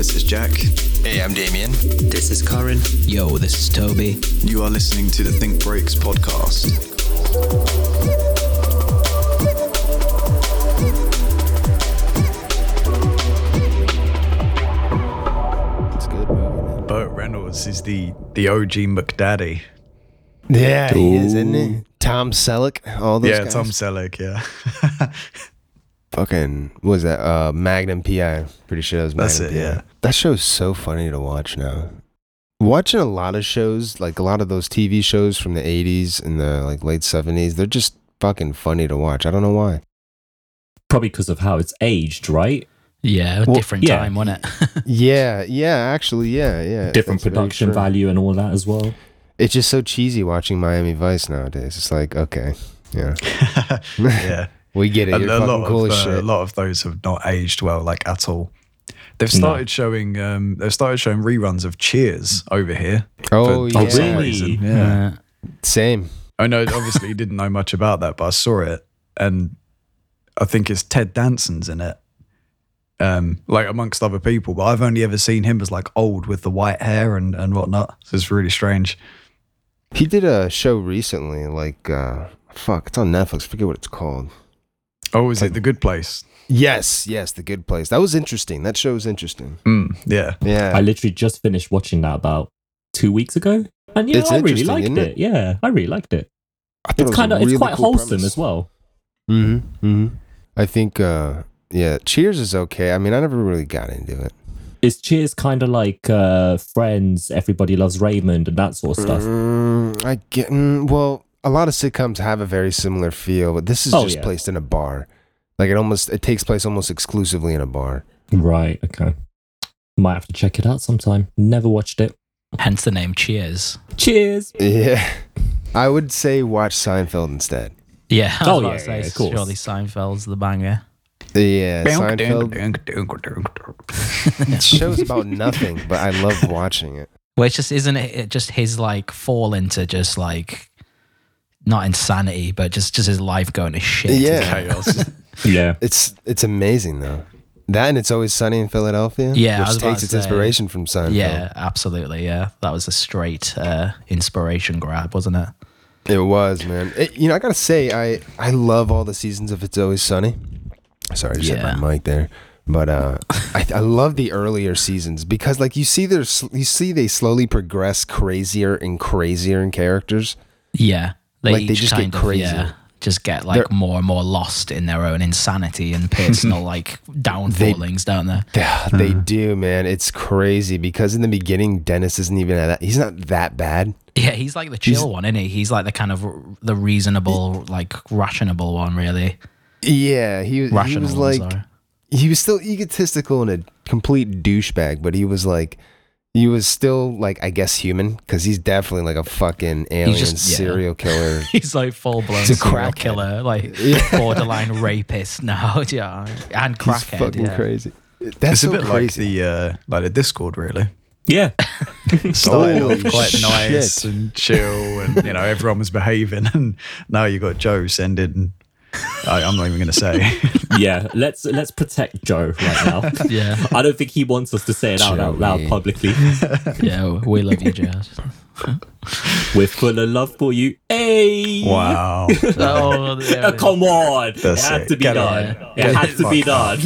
This is Jack. Hey, I'm Damien. This is Corin. Yo, this is Toby. You are listening to the Think Breaks podcast. It's good. Burt Reynolds is the the OG McDaddy. Yeah, he is, isn't he? Tom Selleck, all those yeah, guys. Tom Selleck. Yeah, Fucking, what was that? Uh, Magnum PI. Pretty sure that was That's Magnum it, PI. yeah. That show's so funny to watch now. Watching a lot of shows, like a lot of those TV shows from the 80s and the like late 70s, they're just fucking funny to watch. I don't know why. Probably because of how it's aged, right? Yeah, a Well, different yeah. time, wasn't it? yeah, yeah, actually, yeah, yeah. Different That's production value and all that as well. It's just so cheesy watching Miami Vice nowadays. It's like, okay, yeah, yeah. We get it. a, You're a fucking lot cool of uh, shit. a lot of those have not aged well, like at all. They've No. started showing um, they've started showing reruns of Cheers over here. oh, for yeah. some reason. Yeah. Uh, Same. I know. Obviously, you didn't know much about that, but I saw it, and I think it's Ted Danson's in it, um, like amongst other people. But I've only ever seen him as like old with the white hair and and whatnot. So it's really strange. He did a show recently, like, uh, fuck, it's on Netflix. I forget what it's called. Oh, is it The Good Place? Yes, yes, The Good Place. That was interesting. That show was interesting. Mm, yeah. Yeah. I literally just finished watching that about two weeks ago, and yeah, It's I really liked it. it? Yeah, I really liked it. I thought it It's kind a of it's quite cool wholesome premise. as well. Mm-hmm. Mm-hmm. I think, uh, yeah, Cheers is okay. I mean, I never really got into it. Is Cheers kind of like uh, Friends, Everybody Loves Raymond, and that sort of stuff? Mm, I get, mm, well, a lot of sitcoms have a very similar feel, but this is Oh, just yeah. placed in a bar. Like it almost, it takes place almost exclusively in a bar. Right. Okay. Might have to check it out sometime. Never watched it. hence the name Cheers. Cheers. Yeah. I would say watch Seinfeld instead. Yeah, I was Oh, about yeah, to say, yeah, of course. surely Seinfeld's the banger. Yeah, Seinfeld show's about nothing, but I love watching it. Well, it's just isn't it it just his like fall into just like not insanity, but just just his life going to shit. Yeah. Chaos. Yeah. It's it's amazing though. That and it's always sunny in Philadelphia. Yeah, I which was about takes to its say. inspiration from Seinfeld. Yeah, absolutely. Yeah, that was a straight uh, inspiration grab, wasn't it? it was man. It- you know, I gotta say, I I love all the seasons of It's Always Sunny. Sorry, I just hit my mic there. But uh, I, I love the earlier seasons because, like, you see, there's you see they slowly progress crazier and crazier in characters. Yeah, they Like, they each just get kind of, crazy. yeah, just get like They're- more and more lost in their own insanity and personal like downfallings, don't they? Yeah, they hmm. do, man. It's crazy because in the beginning, Dennis isn't even that. He's not that bad. Yeah, he's like the chill one, isn't he? He's like the kind of the reasonable, like rationable one, really. Yeah, he, he was like sorry. he was still egotistical and a complete douchebag, but he was like he was still like I guess human because he's definitely like a fucking alien just- yeah. serial killer. He's like full blown He's a serial crackhead. killer, like Yeah. borderline rapist now, yeah, and He's crackhead. fucking yeah. crazy. That's it's so a bit like the uh, like the Discord, really. Yeah. Started Holy off quite nice shit. and chill, and you know everyone was behaving, and now you got Joe sending. I, I'm not even going to say. yeah. Let's let's protect Joe right now. Yeah, I don't think he wants us to say it out, out loud publicly. yeah, we love you, Jazz. We're full of love for you. Hey. wow. oh, yeah, Uh, come on. That's it had it. to be Get done. on. It Get had to be done.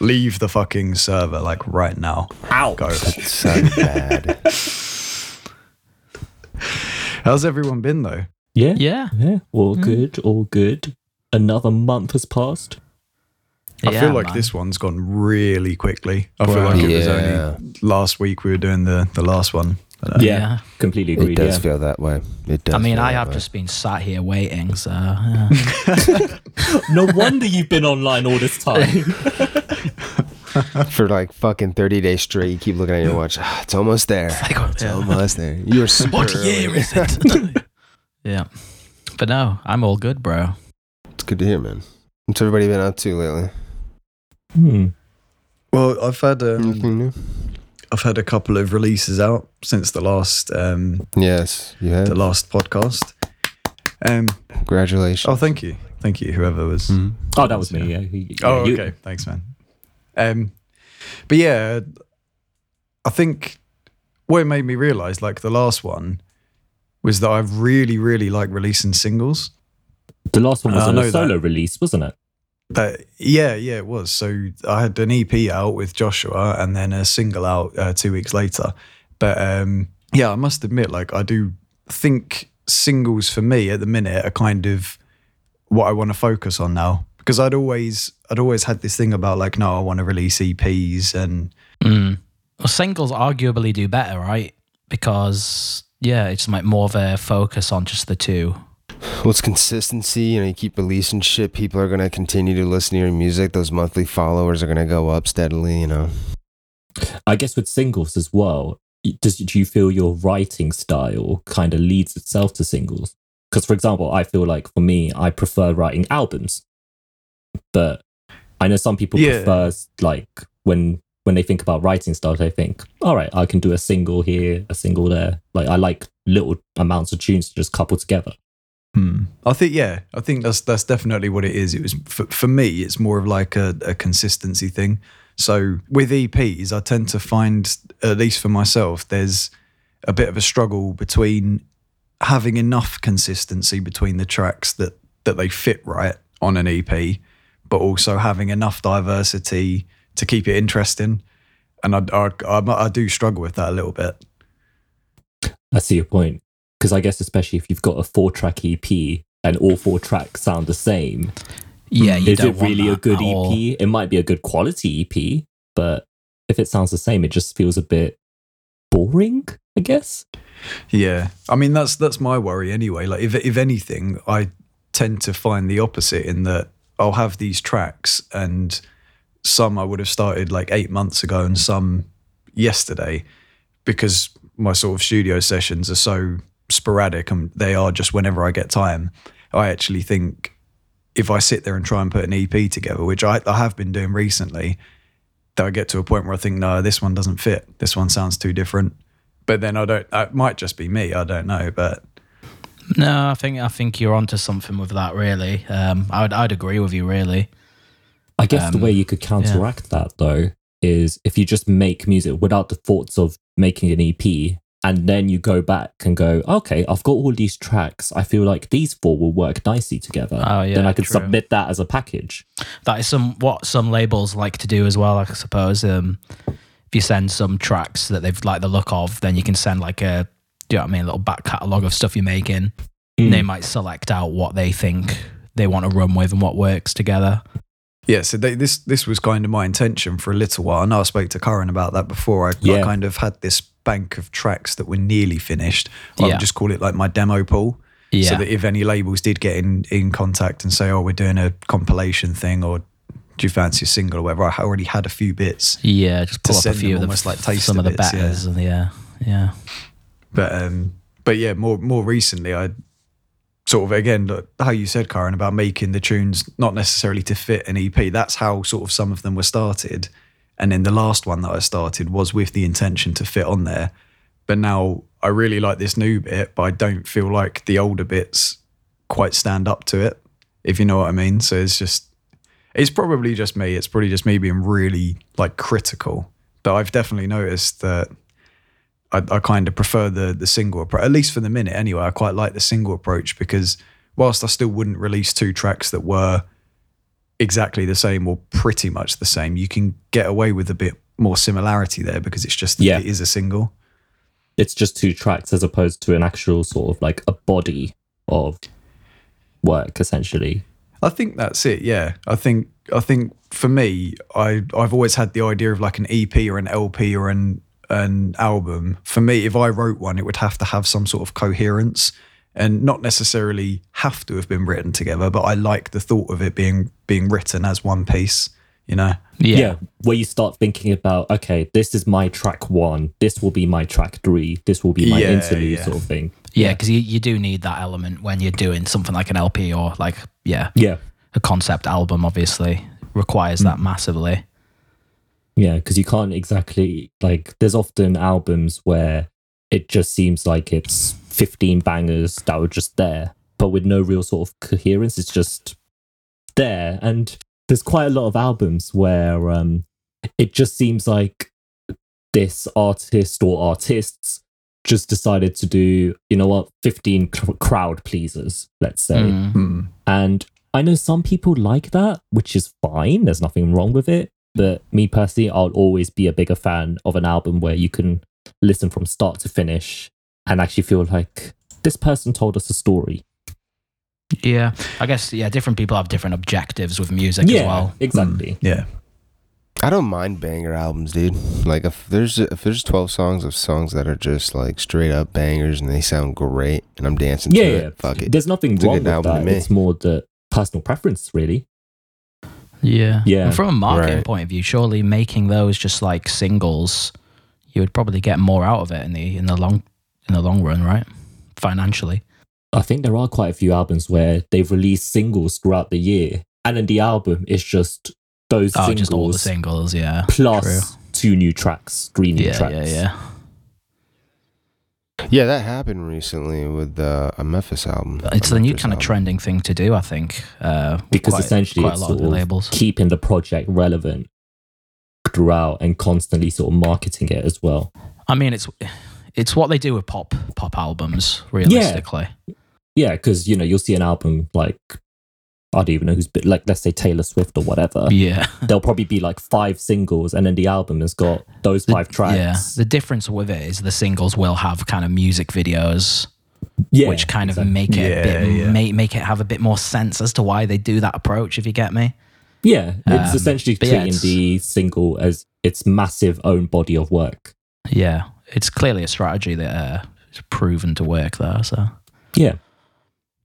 Leave the fucking server like right now. Ow. Go. so bad. How's everyone been though? Yeah. yeah. Yeah. All Mm. good. All good. Another month has passed. I Yeah, feel like man. this one's gone really quickly. I feel Wow. like it was only last week we were doing the the last one. Uh, Yeah. Yeah. Completely It does Yeah. feel that way. It does. I mean, I have way. just been sat here waiting, so yeah. no wonder you've been online all this time. for like fucking thirty days straight. You keep looking at your watch. Ah, it's almost there. It's yeah. almost there. You're super what early. year is it? yeah, but no, I'm all good, bro. It's good to hear, man. What's everybody been up to lately? Hmm. Well, I've had um, Anything new? I've had a couple of releases out since the last um, Yes, you have. the last podcast. Um, Congratulations. oh, thank you, thank you, whoever was. Mhm. Oh, that was me. Yeah. He- Oh, you- okay, thanks, man. Um, but yeah, I think what it made me realize, like the last one, was that I really, really like releasing singles. The last one was on know a that. solo release, wasn't it? Uh, yeah, yeah, it was. So I had an EP out with Joshua and then a single out uh, two weeks later. But um, yeah, I must admit, like, I do think singles for me at the minute are kind of what I want to focus on now because I'd always, I'd always had this thing about like, no, I want to release EPs and Mm. Well, singles arguably do better, right? Because yeah, it's like more of a focus on just the two. Well, it's consistency. You know, you keep releasing shit. People are gonna continue to listen to your music. Those monthly followers are gonna go up steadily. You know. I guess with singles as well, does do you feel your writing style kind of leads itself to singles? Because, for example, I feel like for me, I prefer writing albums, but I know some people Yeah. prefer like when when they think about writing style, they think, all right, I can do a single here, a single there. Like I like little amounts of tunes to just couple together. Hmm. I think yeah, I think that's that's definitely what it is. It was for, for me. It's more of like a, a consistency thing. So with EPs, I tend to find, at least for myself, there's a bit of a struggle between having enough consistency between the tracks that that they fit right on an EP, but also having enough diversity to keep it interesting. And I I, I, I do struggle with that a little bit. I see your point. Because I guess especially if you've got a four track EP and all four tracks sound the same, Yeah, you is don't it want really a good at all. EP? It might be a good quality EP, but if it sounds the same, it just feels a bit boring, I guess. Yeah, I mean that's that's my worry anyway. Like if if anything, I tend to find the opposite in that I'll have these tracks and some I would have started like eight months ago and some yesterday because my sort of studio sessions are so sporadic and they are just whenever I get time. I actually think if I sit there and try and put an EP together, which I, I have been doing recently, that I get to a point where I think, no, this one doesn't fit. This one sounds too different. But then I don't. It might just be me. I don't know. But No, I think I think you're onto something with that. Really, um, I'd I'd agree with you. Really, I guess the Um, way you could counteract that though is if you just make music without the thoughts of making an EP and then you go back and go, okay, I've got all these tracks. I feel like these four will work nicely together. Oh, yeah, then I can true. submit that as a package. that is some what some labels like to do as well. I suppose. Um, if you send some tracks that they've like the look of, then you can send like a, do you know what I mean, a little back catalogue of stuff you're making. Mm. They might select out what they think they want to run with and what works together. yeah, so they, this this was kind of my intention for a little while. I know I spoke to Karen about that before. I, I kind of had this bank of tracks that were nearly finished. I Yeah. would just call it like my demo pool. Yeah, So that if any labels did get in in contact and say, "Oh, we're doing a compilation thing," or "Do you fancy a single?" or whatever, I already had a few bits. yeah, just pull up a few them of the almost like taster some of the bits, yeah. betters. and Yeah, yeah. But um, but yeah, more more recently, I sort of again look, how you said, Karen, about making the tunes not necessarily to fit an EP. That's how sort of some of them were started, and then the last one that I started was with the intention to fit on there. But now I really like this new bit, but I don't feel like the older bits quite stand up to it. If you know what I mean. So it's just it's probably just me. It's probably just me being really like critical. But I've definitely noticed that I, I kind of prefer the the single approach, at least for the minute anyway. I quite like the single approach because whilst I still wouldn't release two tracks that were exactly the same or pretty much the same, you can get away with a bit more similarity there because it's just Yeah. it is a single. It's just two tracks as opposed to an actual sort of like a body of work, essentially. I think that's it. Yeah, I think I think for me, I I've always had the idea of like an EP or an LP or an an album. For me, if I wrote one, it would have to have some sort of coherence and not necessarily have to have been written together. But I like the thought of it being being written as one piece. You know. Yeah. where you start thinking about, okay, this is my track one, this will be my track three, this will be my Yeah, interlude, yeah. sort of thing. Yeah, because you, you do need that element when you're doing something like an LP or like yeah Yeah, a concept album. Obviously requires that mm. massively. yeah, because you can't exactly like. There's often albums where it just seems like it's 15 bangers that were just there, but with no real sort of coherence. It's just there, and there's quite a lot of albums where um, it just seems like this artist or artists just decided to do, you know what, 15 cr- crowd pleasers, let's say. Mm. Hmm. And I know some people like that, which is fine. There's nothing wrong with it. But me personally, I'll always be a bigger fan of an album where you can listen from start to finish and actually feel like this person told us a story. Yeah, I guess yeah. Different people have different objectives with music as well. exactly. Hmm. Yeah. I don't mind banger albums, dude. Like if there's if there's twelve songs of songs that are just like straight up bangers and they sound great and I'm dancing Yeah, to yeah. it, fuck it. There's nothing It's wrong with that. It's more the personal preference, really. Yeah, Yeah. And from a marketing Right. point of view, surely making those just like singles, you would probably get more out of it in the in the long in the long run, right? Financially. I think there are quite a few albums where they've released singles throughout the year, and then the album is just those Oh, singles just all the singles. Yeah. plus True. two new tracks, three new Yeah, tracks. yeah, yeah. Yeah, that happened recently with uh, a Memphis album. It's a the new Memphis kind of trending thing to do, I think. Uh, Because quite- essentially quite it's a lot sort of the labels. keeping the project relevant throughout and constantly sort of marketing it as well. I mean, it's it's what they do with pop pop albums, realistically. Yeah, because you know you'll see an album like I don't even know who's bit like let's say Taylor Swift or whatever. Yeah. There'll probably be like five singles, and then the album has got those five tracks. Yeah. The difference with it is the singles will have kind of music videos, Yeah, which kind exactly. of make it a bit, Yeah, yeah. Make, make it have a bit more sense as to why they do that approach. If you get me. Yeah, it's Um, essentially but yeah, treating it's- the single as its massive own body of work. Yeah, it's clearly a strategy that uh, is proven to work there. So Yeah,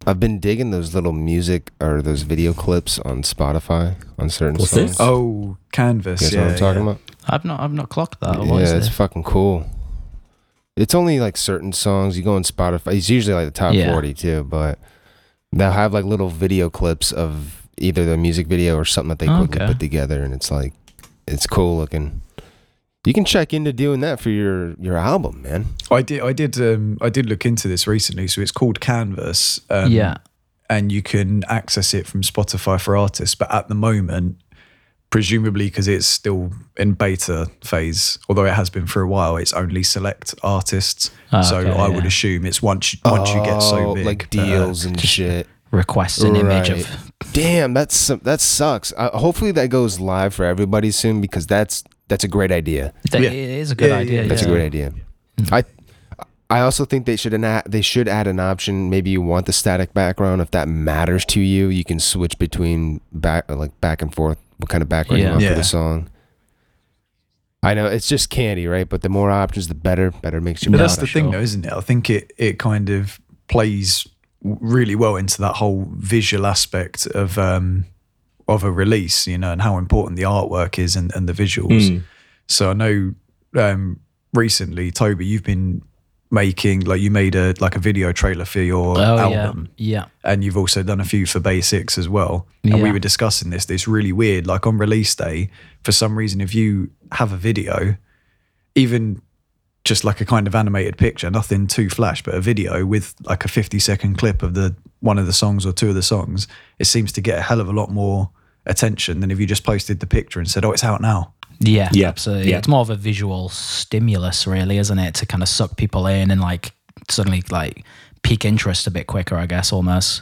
I've been digging those little music or those video clips on Spotify on certain What's songs. this? Oh, Canvas. You guys yeah, know what I'm talking yeah. about? I've not I've not clocked that. What is yeah, it's it? fucking cool. It's only like certain songs. You go on Spotify. It's usually like the top Yeah. 40 too, but they'll have like little video clips of either the music video or something that they quickly Okay. put together, and it's like it's cool looking. You can check into doing that for your your album, man. I did. I did. Um, I did look into this recently. So it's called Canvas. Um, yeah, and you can access it from Spotify for artists. But at the moment, presumably because it's still in beta phase, although it has been for a while, it's only select artists. Ah, so okay, I would assume it's once once you get so Oh, big, like that, uh, deals and shit. request an image of Damn, that's that sucks. Uh, hopefully that goes live for everybody soon because that's that's a great idea. That Yeah. It is a good Yeah, yeah, idea. yeah. That's yeah. a great idea. I I also think they should add they should add an option. Maybe you want the static background. If that matters to you, you can switch between back like back and forth. What kind of background Yeah. you want for the song? I know it's just candy, right? But the more options, the better. Better makes you. But that's for the thing, though, isn't it? I think it it kind of plays w- really well into that whole visual aspect of um of a release, you know, and how important the artwork is and, and the visuals. Mm. So I know um recently, Toby, you've been making like you made a like a video trailer for your Oh album. Yeah, and you've also done a few for basics as well. And we were discussing this this really weird like on release day for some reason if you have a video even just like a kind of animated picture nothing too flash but a video with like a 50 second clip of the one of the songs or two of the songs it seems to get a hell of a lot more attention than if you just posted the picture and said oh it's out now yeah, Yeah, absolutely. yeah. It's more of a visual stimulus, really, isn't it, to kind of suck people in and like suddenly like peak interest a bit quicker, I guess, almost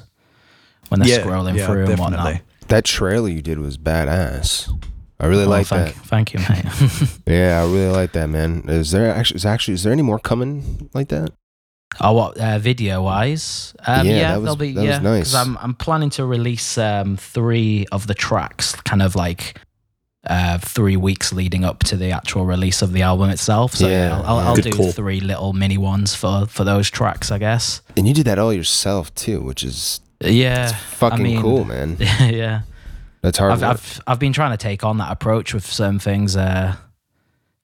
when they're scrolling through and whatnot. That trailer you did was badass. I really Oh, like thank, that. thank you, mate. Yeah, I really like that, man. Is there actually is actually is there any more coming like that? Oh, what uh, video wise? Um, Yeah, yeah, that was- there'll be that was yeah. nice. I'm I'm planning to release um, three of the tracks, kind of like uh, three weeks leading up to the actual release of the album itself. So Yeah, yeah, I'll, I'll. I'll Good do call. three little mini ones for for those tracks, I guess. And you did that all yourself too, which is Yeah, fucking mean- cool, man. yeah. That's hard I've. I've I've been trying to take on that approach with certain things. Uh,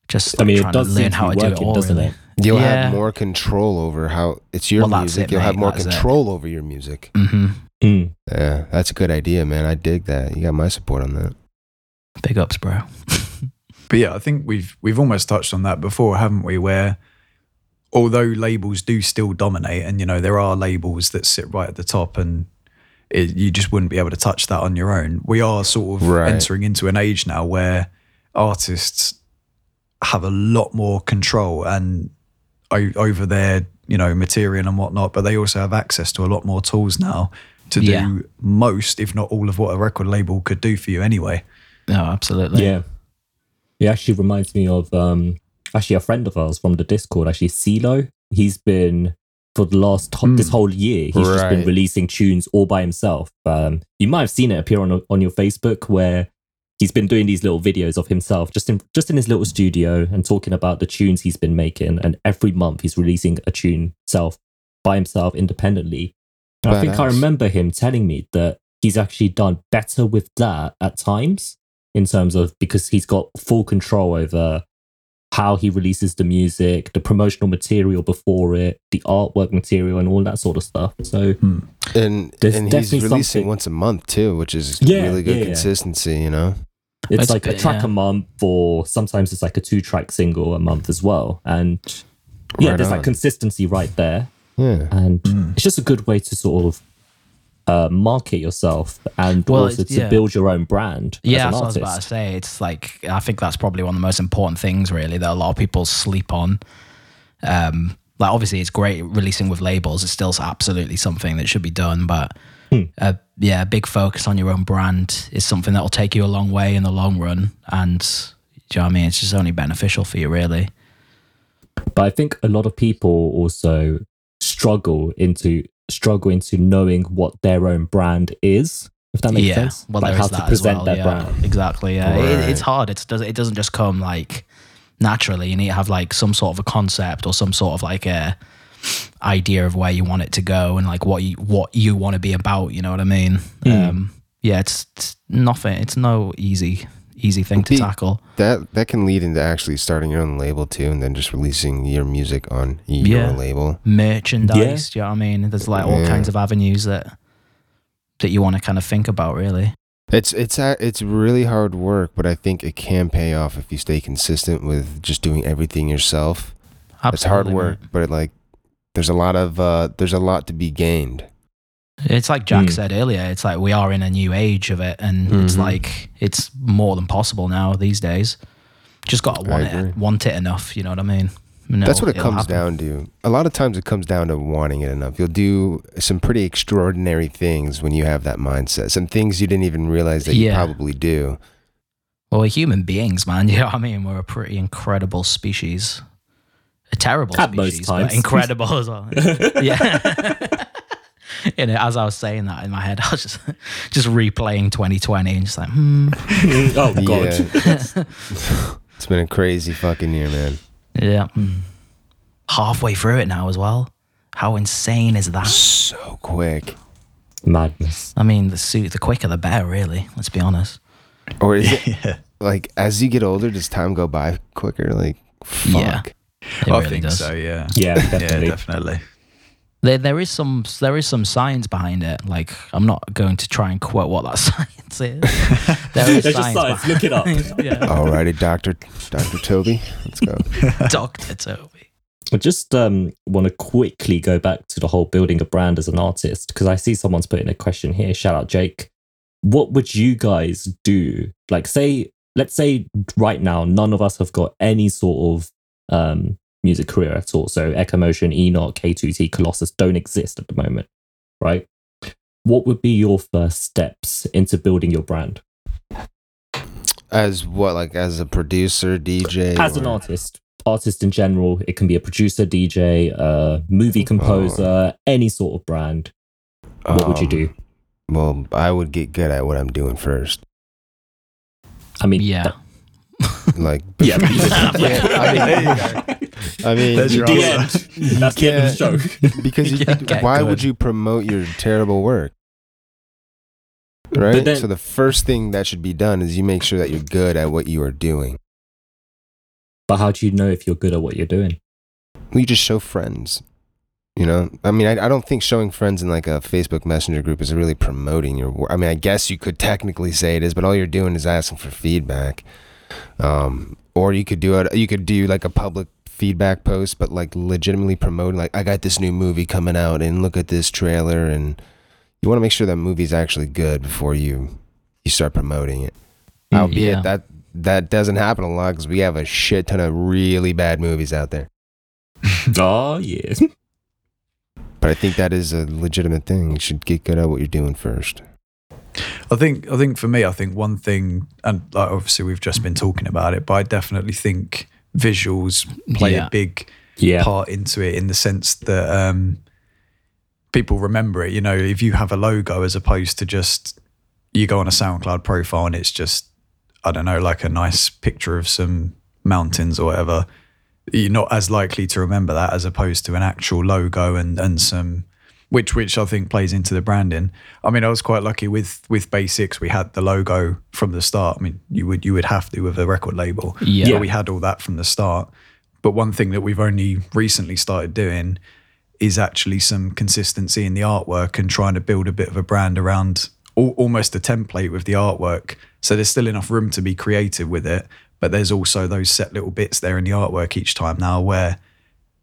just I mean, trying it does to seem learn to how to do it all, doesn't really. it? You'll yeah. have more control over how it's your Well, that's music. it, You'll have more that's it. control over your music. hmm Mm. Yeah, that's a good idea, man. I dig that. You got my support on that. Big ups, bro. But yeah, I think we've we've almost touched on that before, haven't we? Where although labels do still dominate, and you know there are labels that sit right at the top, and it, you just wouldn't be able to touch that on your own. We are sort of Right. entering into an age now where artists have a lot more control and over their you know material and whatnot, but they also have access to a lot more tools now to do Yeah. most, if not all, of what a record label could do for you anyway. No, absolutely. Yeah. It actually reminds me of um actually a friend of ours from the Discord, actually CeeLo. He's been for the last ho- this whole year, he's just been releasing tunes all by himself. Um you might have seen it appear on on your Facebook where he's been doing these little videos of himself just in just in his little studio and talking about the tunes he's been making and every month he's releasing a tune self by himself independently. And I think I remember him telling me that he's actually done better with that at times in terms of because he's got full control over how he releases the music, the promotional material before it, the artwork material, and all that sort of stuff. So hmm. And There's and he's releasing something- once a month too, which is Yeah, really good yeah, yeah. consistency. You know. it's It's like a track yeah. a month, or sometimes it's like a two track single a month as well. And yeah, Right there's on. like consistency right there. Yeah. And hmm. it's just a good way to sort of uh, market yourself and Well, also to yeah. build your own brand. Yeah, as that's an what I was about to say. It's like I think that's probably one of the most important things, really, that a lot of people sleep on. Um, like obviously, it's great releasing with labels. It's still absolutely something that should be done, but Hmm. uh, yeah, a big focus on your own brand is something that will take you a long way in the long run. And do you know what I mean? It's just only beneficial for you, really. but I think a lot of people also struggle into struggle into knowing what their own brand is. If that makes yeah, sense, well, like there how is to present well. their yeah, brand. exactly. Yeah, it, it's hard. It's does it doesn't just come like naturally. You need to have like some sort of a concept or some sort of like a idea of where you want it to go and like what you what you want to be about. You know what I mean? Mm. Um, yeah, it's, it's nothing. It's no easy easy thing to Be- tackle. That that can lead into actually starting your own label too, and then just releasing your music on your Yeah. label. Merchandise. Do you know what I mean? There's like all Yeah. kinds of avenues that that you want to kind of think about. Really. It's it's it's really hard work, but I think it can pay off if you stay consistent with just doing everything yourself. Absolutely, it's hard work, mate. but like there's a lot of uh, there's a lot to be gained. It's like Jack Mm. said earlier. It's like we are in a new age of it, and it's Mhm. like it's more than possible now these days. Just got to want it, want it enough. You know what I mean? And That's what it comes happen. down to. A lot of times it comes down to wanting it enough. You'll do some pretty extraordinary things when you have that mindset. Some things you didn't even realize that you probably do. Well, we're human beings, man. You know what I mean? We're a pretty incredible species. A terrible At most species, times. but incredible as well. yeah. you know, as I was saying that in my head, I was just just replaying 2020 and just like, hmm. oh god, Yeah. it's been a crazy fucking year, man. Yeah. Halfway through it now as well. How insane is that? So quick. madness. I mean, the suit, the quicker the better, really. Let's be honest. Or is it yeah. like as you get older, does time go by quicker? Like fuck. Yeah. It I really think does. so. Yeah. Yeah, Yeah, definitely. Definitely. There, there is some, there is some science behind it. Like, I'm not going to try and quote what that science is. There is There's just science. Look it up. yeah. Alrighty, Doctor Doctor Toby, let's go. Doctor Toby. I just um, want to quickly go back to the whole building a brand as an artist because I see someone's putting a question here. Shout out Jake. What would you guys do? Like, say, let's say right now, none of us have got any sort of um, music career at all. So, Echo Motion, Enoch, K2T, Colossus don't exist at the moment, right? What would be your first steps into building your brand As what, like as a producer, DJ, as an artist? Artist in general, it can be a producer, DJ, a movie composer, any sort of brand. What would you Um, do? Well, I would get good at what I'm doing first. I mean, Yeah. that- Like, yeah. Yeah, I mean- There you go. I mean, There's you your the answer. end. That's the end of the show. because you, Yeah, why good. would you promote your terrible work? Right. then- so the first thing that should be done is you make sure that you're good at what you are doing. But how do you know if you're good at what you're doing? You just show friends. You know, I mean, I, I don't think showing friends in like a Facebook Messenger group is really promoting your work. I mean, I guess you could technically say it is, but all you're doing is asking for feedback. Um, or you could do it. You could do like a public feedback post, but like legitimately promoting. Like, I got this new movie coming out, and look at this trailer. And you want to make sure that movie's actually good before you you start promoting it. Mm, Albeit yeah. that that doesn't happen a lot because we have a shit ton of really bad movies out there. oh yeah. But I think that is a legitimate thing. You should get good at what you're doing first. I think I think for me, I think one thing, and like obviously we've just been talking about it, but I definitely think visuals play Yeah. a big Yeah. part into it in the sense that um, people remember it. You know, if you have a logo as opposed to just you go on a SoundCloud profile and it's just I don't know, like a nice picture of some mountains or whatever. You're not as likely to remember that as opposed to an actual logo and and some which which I think plays into the branding. I mean, I was quite lucky with with Basics. We had the logo from the start. I mean, you would you would have to with a record label. Yeah. We had all that from the start. But one thing that we've only recently started doing is actually some consistency in the artwork and trying to build a bit of a brand around al- almost a template with the artwork. So there's still enough room to be creative with it, but there's also those set little bits there in the artwork each time now where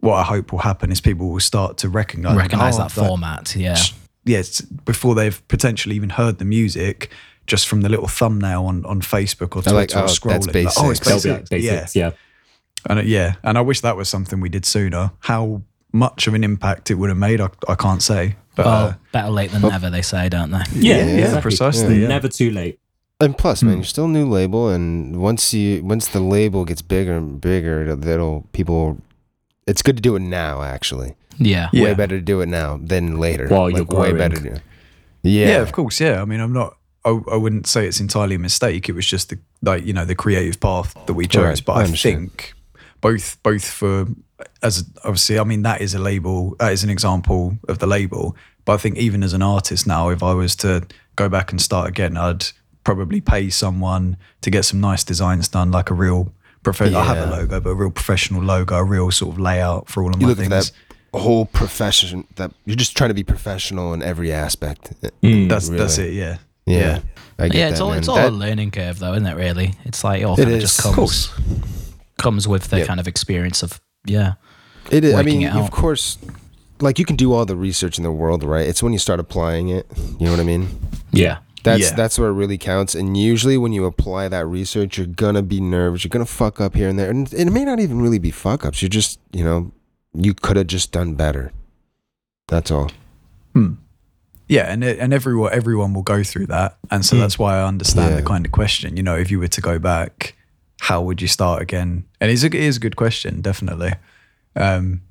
what I hope will happen is people will start to recognize Recognize oh, that format. Yeah. Yes, before they've potentially even heard the music, just from the little thumbnail on, on Facebook or Twitter like, or oh, scrolling. that's like, oh, it's Basics. Basics. Yeah. Yeah. And uh, yeah, and I wish that was something we did sooner. How much of an impact it would have made, I, I can't say. But Well, uh, better late than never, they say, don't they? Yeah. Yeah, yeah, exactly. precisely, yeah. Never too late. And plus, man, Hmm. you're still a new label, and once you once the label gets bigger and bigger, that'll people. It's good to do it now, actually. Yeah. Yeah. Way better to do it now than later. While you're way growing. better. To, yeah. yeah, of course, yeah. I mean, I'm not. I, I wouldn't say it's entirely a mistake. It was just the like you know the creative path that we chose. Right, But I I, understand. think both both for as obviously, I mean that is a label. That is an example of the label. But I think even as an artist now, if I was to go back and start again, I'd probably pay someone to get some nice designs done, like a real. Prof- I have a logo, but a real professional logo, a real sort of layout for all of things. you my look at things. that whole profession. That you're just trying to be professional in every aspect. Mm. That's that's it. Yeah. Yeah, I get yeah, it's that, all man. it's all That- a learning curve, though, isn't it? Really, it's like it all It kind of just comes course. comes with the Yeah. kind of experience of yeah, It is. I mean, of course, like you can do all the research in the world, right? It's when you start applying it. You know what I mean? yeah, That's Yeah. that's where it really counts. And usually, when you apply that research, you're gonna be nervous. You're gonna fuck up here and there, and it may not even really be fuck ups. You're just, you know, you could have just done better. That's all. Hmm. Yeah, and it, and everyone everyone will go through that, and so Hmm. that's why I understand the kind of question. You know, if you were to go back, how would you start again? And it's a, it is a good question, definitely. Um,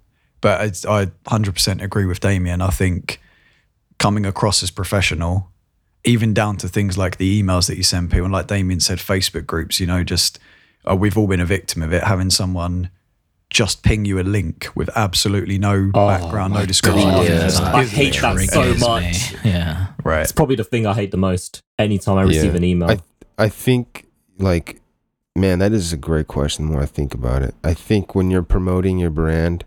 but it's, I 100% agree with Damien. I think coming across as professional, even down to things like the emails that you send people, and like Damien said, Facebook groups. You know, just uh, we've all been a victim of it, having someone just ping you a link with absolutely no Oh background, no description. God, It yeah. just I isn't hate that triggers so much. me. Yeah, Right. It's probably the thing I hate the most. Anytime I receive Yeah. an email. I I think like, man, that is a great question. The more I think about it, I think when you're promoting your brand,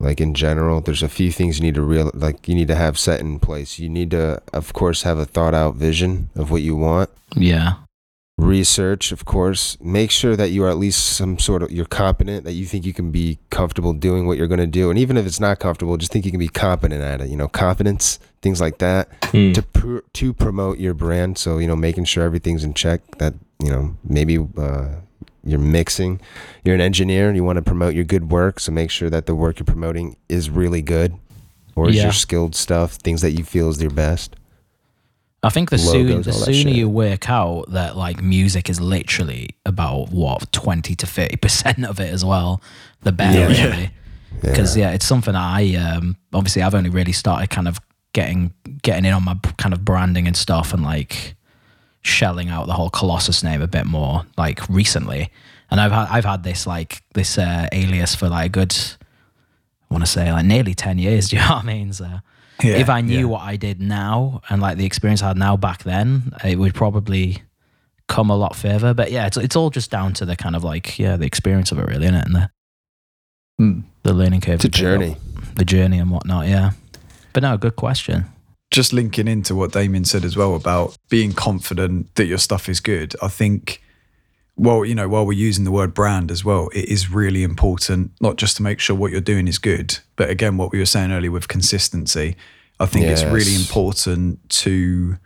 like in general, there's a few things you need to real like you need to have set in place. You need to, of course, have a thought out vision of what you want. yeah, research of course make sure that you are at least some sort of you're competent that you think you can be comfortable doing what you're going to do and even if it's not comfortable just think you can be competent at it you know competence things like that Mm. to pr- to promote your brand so you know making sure everything's in check that you know maybe uh, you're mixing you're an engineer and you want to promote your good work so make sure that the work you're promoting is really good or is Yeah. your skilled stuff things that you feel is your best I think the Logos, soon the sooner you work out that like music is literally about what twenty to thirty percent of it as well, the better Yeah. really. Because yeah. it's something I um obviously I've only really started kind of getting getting in on my kind of branding and stuff and like shelling out the whole Colossus name a bit more like recently. And I've had I've had this like this uh, alias for like a good I want to say like nearly ten years. Do you know what I mean? So Yeah, if I knew yeah. what I did now and like the experience I had now back then, it would probably come a lot further. But yeah, it's it's all just down to the kind of like yeah the experience of it really, isn't it? And the Hmm. the learning curve, it's a you pick up, journey the journey and whatnot. Yeah, but no, good question. Just linking into what Damien said as well about being confident that your stuff is good, I think, well, you know, while we're using the word brand as well, it is really important not just to make sure what you're doing is good, but again, what we were saying earlier with consistency. I think it's really important to,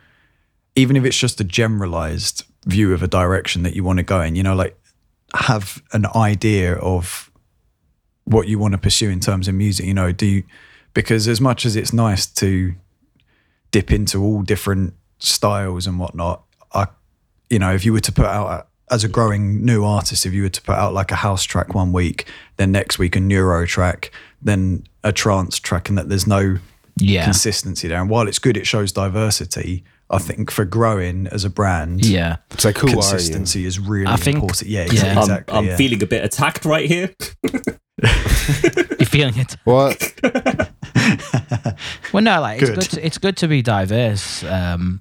even if it's just a generalized view of a direction that you want to go in. You know, like have an idea of what you want to pursue in terms of music. You know, do you because as much as it's nice to dip into all different styles and whatnot, I, you know, if you were to put out a, as a growing new artist, if you were to put out like a house track one week, then next week a neuro track, then a trance track, and that there's no Yeah. consistency there. And while it's good, it shows diversity. I think for growing as a brand, Yeah. It's like, who are you? consistency is really I think- important. Yeah, yeah. I'm, exactly. I'm yeah. feeling a bit attacked right here. You're feeling it. Well, Well, no, like it's Good. good. To, it's good to be diverse. Um,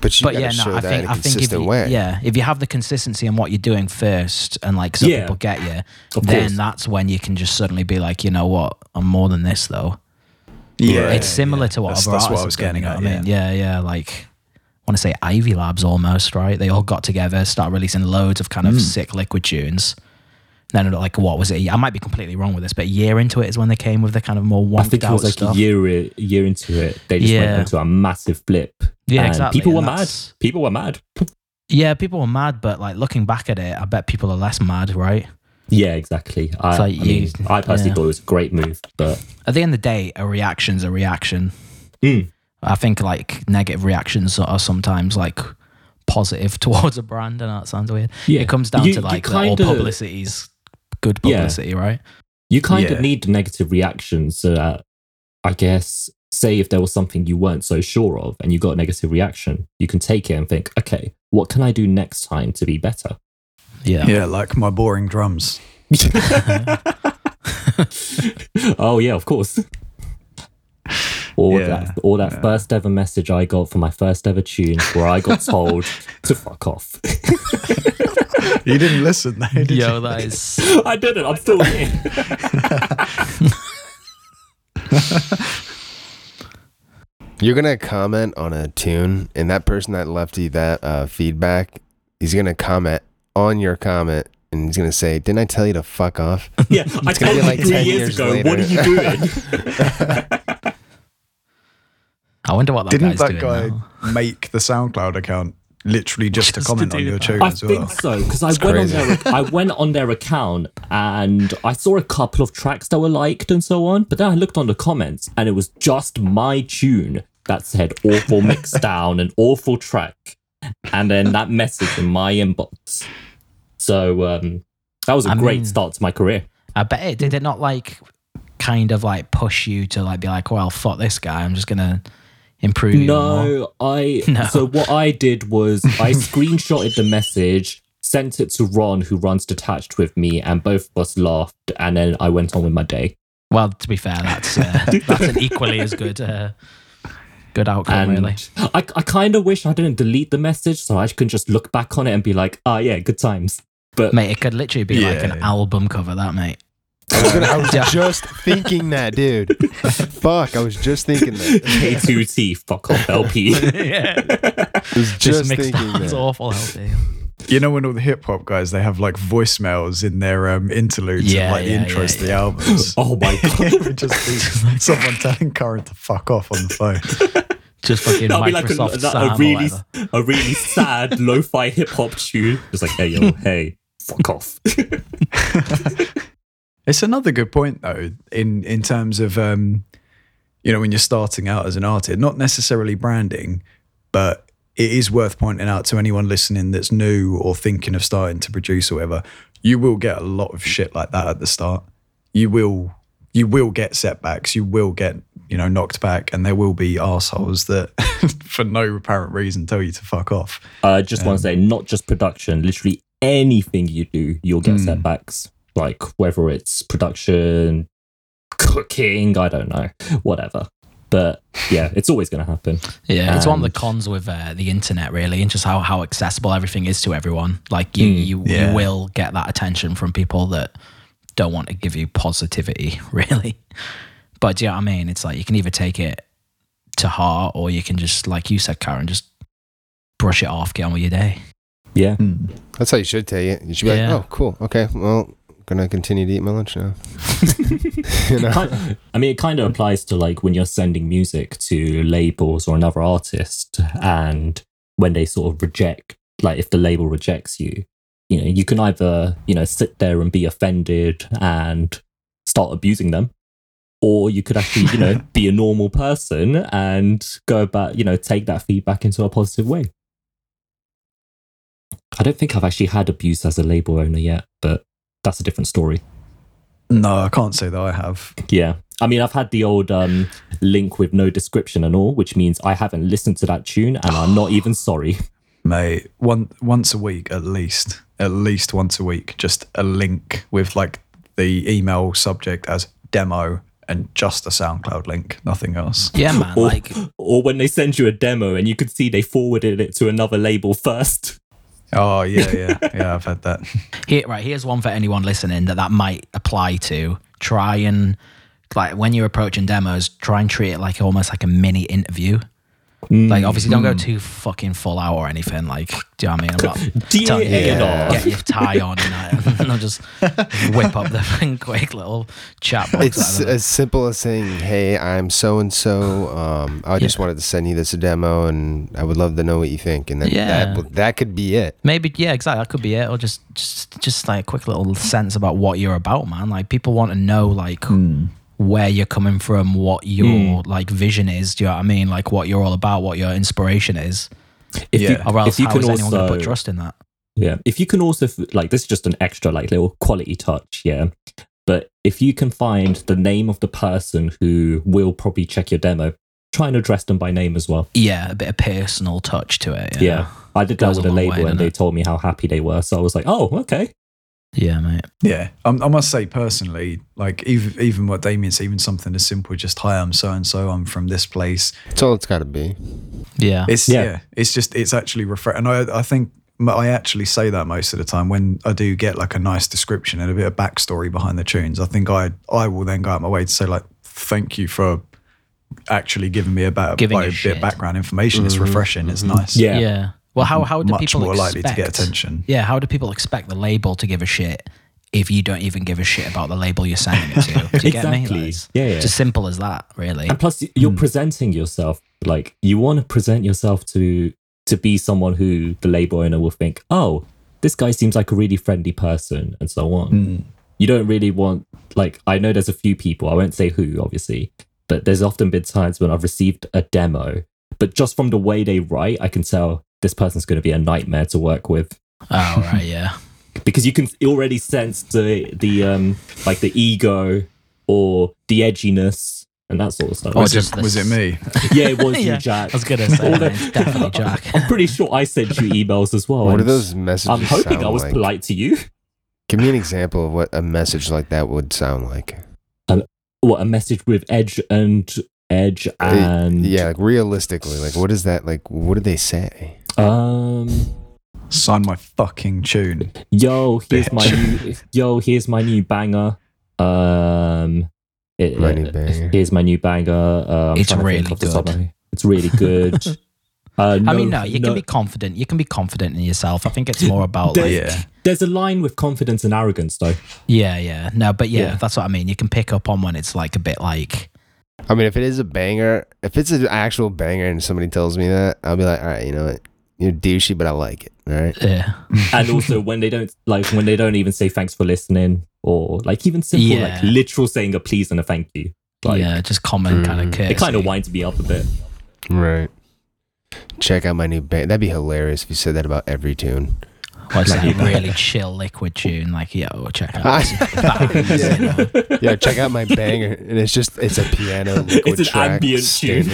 but you but gotta yeah, show no, I think in a I think if you, way. yeah, if you have the consistency in what you're doing first, and like some Yeah. people get you, Of then course. that's when you can just suddenly be like, you know what, I'm more than this though. yeah, it's similar yeah. to what that's, other that's what I was have done, getting you know at. I mean, yeah, yeah, like. I want to say Ivy Labs almost, right? They all got together, started releasing loads of kind of Mm. sick liquid tunes. Then, like, what was it? I might be completely wrong with this, but a year into it is when they came with the kind of more one. I think it was like stuff. a year a year into it. They just Yeah. went into a massive blip. Yeah, and exactly, People were mad. People were mad. Yeah, people were mad, but like looking back at it, I bet people are less mad, right? Yeah, exactly. I, like I mean, I personally yeah. thought it was a great move, but At the end of the day, a reaction's a reaction. Mm. I think like negative reactions are sometimes like positive towards a brand. I know that sounds weird. yeah, It comes down You- to like all publicity's good Yeah. right? You kind Yeah. of need the negative reactions so that, I guess, say if there was something you weren't so sure of and you got a negative reaction, you can take it and think, okay, what can I do next time to be better? Yeah. yeah, like my boring drums. oh yeah, of course. Or Yeah, that, or that yeah. first ever message I got for my first ever tune, where I got told to fuck off. You didn't listen, though, did Yo, you? that is. I didn't. I'm still here. You're gonna comment on a tune, and that person that left you that uh, feedback, he's gonna comment on your comment, and he's gonna say, "Didn't I tell you to fuck off?" Yeah, I gonna told be you like three 10 years, years ago. later. What are you doing? I wonder what that Didn't guy's that doing guy now. make the SoundCloud account literally just, Just to to comment on do your that. tune I as think so because I went crazy. on their I went on their account and I saw a couple of tracks that were liked and so on. But then I looked on the comments and it was just my tune that said awful mix down and awful track, and then that message in my inbox. So um, that was a I great mean- start to my career. I bet it did it not like kind of like push you to like be like, well, fuck this guy. I'm just gonna improve. you. No, I. No. So what I did was I screenshotted the message, sent it to Ron, who runs detached with me, and both of us laughed, and then I went on with my day. Well, to be fair, that's uh, that's an equally as good uh, good outcome, And really. I, I kind of wish I didn't delete the message, so I can just look back on it and be like, ah, yeah, good times. But Mate, it could literally be like an album cover, that mate. I was, gonna, I was Yeah. just thinking that, dude. Fuck, I was just thinking that. K2T, fuck off LP. yeah, I was just just mixed thinking. It's that. awful healthy. You know when all the hip hop guys they have like voicemails in their um, interludes Yeah, and like yeah, the intros yeah, to the yeah. albums. oh my god. it just be someone telling Curran to fuck off on the phone. Just fucking That'll be like a, Microsoft that- Sam a really, a really sad lo-fi hip hop tune. Just like, hey yo, hey, fuck off. It's another good point though, in in terms of um, you know when you're starting out as an artist, not necessarily branding, but it is worth pointing out to anyone listening that's new or thinking of starting to produce or whatever. You will get a lot of shit like that at the start. You will you will get setbacks. You will get you know knocked back, and there will be assholes that for no apparent reason tell you to fuck off. I just want to say, not just production, literally anything you do, you'll get Mm. setbacks. Like whether it's production, cooking, I don't know, whatever. But yeah, it's always going to happen. Yeah, it's one of the cons with uh, the internet, really, and just how, how accessible everything is to everyone. Like you, Mm, you, yeah. you will get that attention from people that don't want to give you positivity, really. But do you know what I mean? It's like you can either take it to heart, or you can just, like you said, Karen, just brush it off, get on with your day. Yeah. That's how you should take it. You should be Yeah. like, oh, cool. Okay, well, gonna continue to eat my lunch now. you know? Kind- I mean, it kind of applies to like when you're sending music to labels or another artist, and when they sort of reject like if the label rejects you, you know, you can either, you know, sit there and be offended and start abusing them, or you could actually, you know, be a normal person and go about, you know, take that feedback into a positive way. I don't think I've actually had abuse as a label owner yet, but that's a different story. No, I can't say that I have. Yeah. I mean, I've had the old um, link with no description and all, which means I haven't listened to that tune and I'm not even sorry. Mate, one once a week at least, at least once a week, just a link with like the email subject as demo and just a SoundCloud link, nothing else. Yeah, man. Or, Like, or when they send you a demo and you could see they forwarded it to another label first. Oh yeah, yeah, yeah. I've had that. here, right, here's one for anyone listening that that might apply to. Try and like when you're approaching demos, try and treat it like almost like a mini interview. Like obviously, don't go too fucking full out or anything. Like, do you know what I mean? I'm not telling you yeah. to get your tie on and, and I'll just whip up the quick little chat box. It's out of it. as simple as saying, "Hey, I'm so and so. Um, I just wanted to send you this demo, and I would love to know what you think." And then Yeah. that that could be it. Maybe yeah, exactly. That could be it, or just just just like a quick little sense about what you're about, man. Like people want to know like where you're coming from, what your hmm. like vision is. Do you know what I mean? Like what you're all about, what your inspiration is. If Yeah. you, Or else, if you how can is anyone going to put trust in that? yeah, if you can also like this is just an extra like little quality touch, yeah. But if you can find the name of the person who will probably check your demo, try and address them by name as well. Yeah, a bit of personal touch to it. Yeah, Yeah, I did that Goes with a a label, way, and they it? told me how happy they were. So I was like, oh, okay. Yeah, mate. Yeah, um, I must say personally, like even even what Damien said, even something as simple as just hi, I'm so and so, I'm from this place. It's all it's got to be. Yeah, It's Yeah. yeah, it's just it's actually refreshing. And I I think I actually say that most of the time when I do get like a nice description and a bit of backstory behind the tunes. I think I I will then go out my way to say like thank you for actually giving me about Giving like, a a bit shit. of background information. It's refreshing. It's nice. Yeah. yeah. Well, how how do much people more expect, likely to get attention. Yeah, how do people expect the label to give a shit if you don't even give a shit about the label you're sending it to? Do you get me? Exactly. Like, it's Yeah, yeah. Just simple as that, really. And plus, you're Hmm. presenting yourself like you want to present yourself to to be someone who the label owner will think, oh, this guy seems like a really friendly person, and so on. Mm. You don't really want like I know there's a few people. I won't say who, obviously, but there's often been times when I've received a demo, but just from the way they write, I can tell this person's going to be a nightmare to work with Oh right, yeah. because you can already sense the the um like the ego or the edginess and that sort of stuff. Or Was just it was it me? yeah, it was Yeah, you, Jack. I was gonna say definitely Jack. I'm pretty sure I sent you emails as well. What do and those messages I'm hoping sound I was like? polite to you. Give me an example of what a message like that would sound like. What a message with edge and edge Uh, and yeah, like realistically, like what is that? Like, what did they say? um Sign my fucking tune. yo here's my new yo here's my new banger um it- My new uh, banger. here's my new banger uh, I'm It's trying to think really off the top of good. it's really good uh, I mean, no, you no- can be confident. You can be confident in yourself. I think it's more about like, Yeah. There's a line with confidence and arrogance, though. yeah, yeah. No, but yeah, Yeah. that's what I mean. You can pick up on when it's like a bit like, I mean, if it is a banger, if it's an actual banger, and somebody tells me that, I'll be like, all right, you know what, you're douchey, but I like it. All right. yeah, And also when they don't like when they don't even say thanks for listening, or like even simple Yeah. like literal saying a please and a thank you. Like yeah, just common kind of Mm. courtesy. it kind of winds me up a bit. Right. Check out my new band. That'd be hilarious if you said that about every tune. What's Like, that really chill liquid tune? Like, yo, check out ah, this bangs, you know? Yeah, check out my banger, and it's just it's a piano liquid It's an track ambient tune.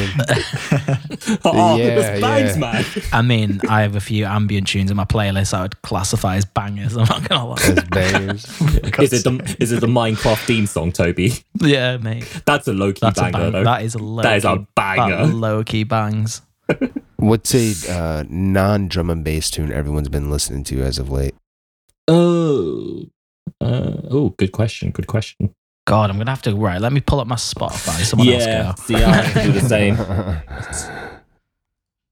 oh, Yeah, this bangs, yeah. man. I mean, I have a few ambient tunes in my playlist I would classify as bangers. I'm not gonna lie. As bangers. is it the is it the Minecraft theme song, Toby? Yeah, mate. That's a low key That's banger, a bang. though. That is a low-key That is a banger. Low key bangs. What's a uh, non drum and bass tune everyone's been listening to as of late? Oh, uh, oh, good question. Good question. God, I'm gonna have to right. Let me pull up my Spotify. Someone yeah, else see, I do the same.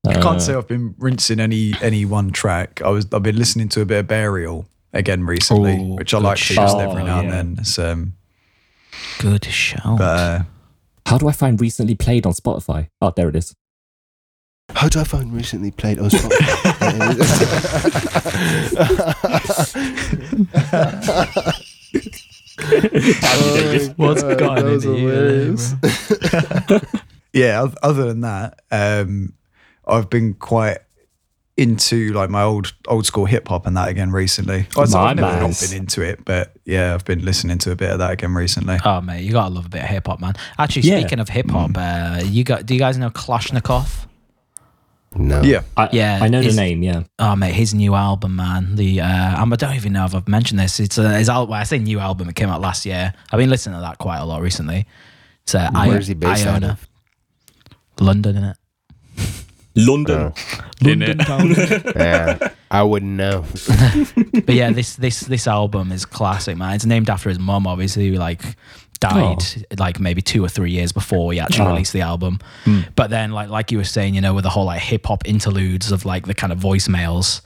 I Uh, can't say I've been rinsing any any one track. I was I've been listening to a bit of Burial again recently, Ooh, which I like to shit. just every now yeah. and then. It's, um. Good shout. but uh, How do I find recently played on Spotify? Oh, there it is. How do I find recently played? Oh, Spotify. What's God, going that was into you, hilarious. yeah, other than that, um, I've been quite into like my old old school hip hop and that again recently. I've I've never not been into it, but yeah, I've been listening to a bit of that again recently. Oh mate, you gotta love a bit of hip hop, man. Actually, Yeah. speaking of hip hop, uh, you got? Do you guys know Klashnekoff? No. Yeah, I, Yeah, I know the name. Yeah, Oh mate, his new album, man. The uh, I don't even know if I've mentioned this. It's uh, his album. I say new album. It came out last year. I've been listening to that quite a lot recently. It's uh, I- Where's he based out Iona. of? London, in it. London. London town. Yeah, I wouldn't know. but yeah, this this this album is classic, man. It's named after his mum, obviously, like died like maybe two or three years before he actually Oh. released the album. But then, like like you were saying, you know, with the whole like hip hop interludes of like the kind of voicemails.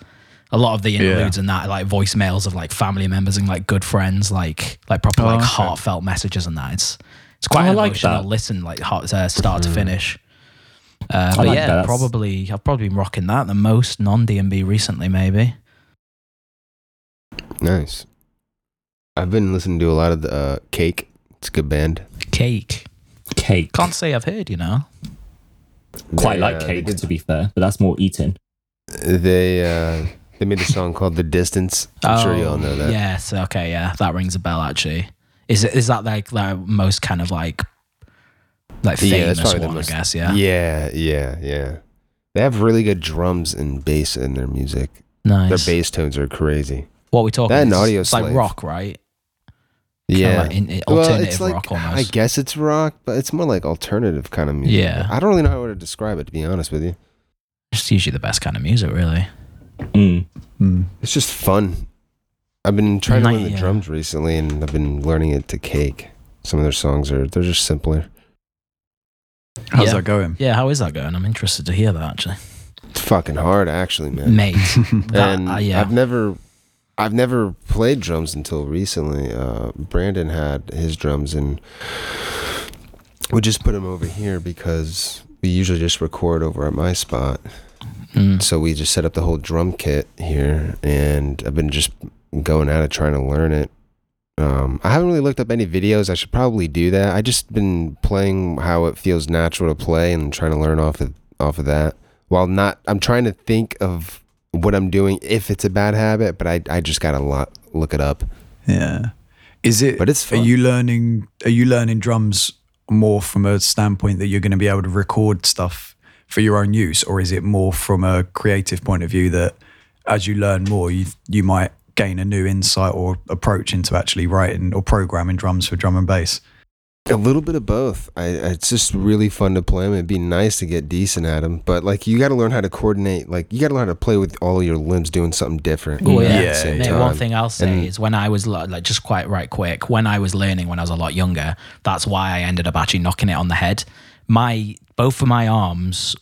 A lot of the interludes and that, like voicemails of like family members and like good friends, like like proper Oh, like okay. heartfelt messages and that. It's it's quite Oh, I an like emotional that. listen, like heart, uh, start to finish. Uh, but like yeah, that. Probably I've probably been rocking that the most non D&B recently, maybe. Nice. I've been listening to a lot of the uh, Cake. It's a good band. Cake. Cake. Can't say I've heard, you know. Quite They, like uh, cake, to be fair, but that's more eating. They uh, they made a song called "The Distance." I'm sure you all know that. Oh, Yes. Okay. Yeah, that rings a bell. Actually, is it is that like the most kind of like like Yeah, that's famous probably the one? most- I guess. Yeah. yeah, yeah, yeah. They have really good drums and bass in their music. Nice. Their bass tones are crazy. What we talking? That and Audio It's like rock, right? Kinda Yeah, Like in, in- well, it's like rock I guess it's rock, but it's more like alternative kind of music. Yeah. I don't really know how to describe it to be honest with you. It's usually the best kind of music, really. Mm. Mm. It's just fun. I've been trying to learn the yeah. drums recently, and I've been learning it to Cake. Some of their songs are they're just simpler. how's Yeah. that going? Yeah. How is that going? I'm interested to hear that actually, It's fucking hard, actually, man. mate. that, and uh, yeah. I've never, I've never played drums until recently. Uh, Brandon had his drums, and we just put him over here because we usually just record over at my spot. Mm. So we just set up the whole drum kit here, and I've been just going at it trying to learn it. Um, I haven't really looked up any videos. I should probably do that. I just been playing how it feels natural to play and trying to learn off of off of that. While not, I'm trying to think of what I'm doing if it's a bad habit, but I I just gotta lo- look it up. Yeah. Is it? But it's Are you learning? Are you learning drums more from a standpoint that you're going to be able to record stuff for your own use, or is it more from a creative point of view that as you learn more, you you might gain a new insight or approach into actually writing or programming drums for drum and bass? A little bit of both. I, it's just really fun to play them. It'd be nice to get decent at them, but like you got to learn how to coordinate. Like you got to learn how to play with all your limbs doing something different. Oh Yeah. yeah. at same time. one thing I'll say And- is when I was like just quite right quick, when I was learning when I was a lot younger, that's why I ended up actually knocking it on the head. My both of my arms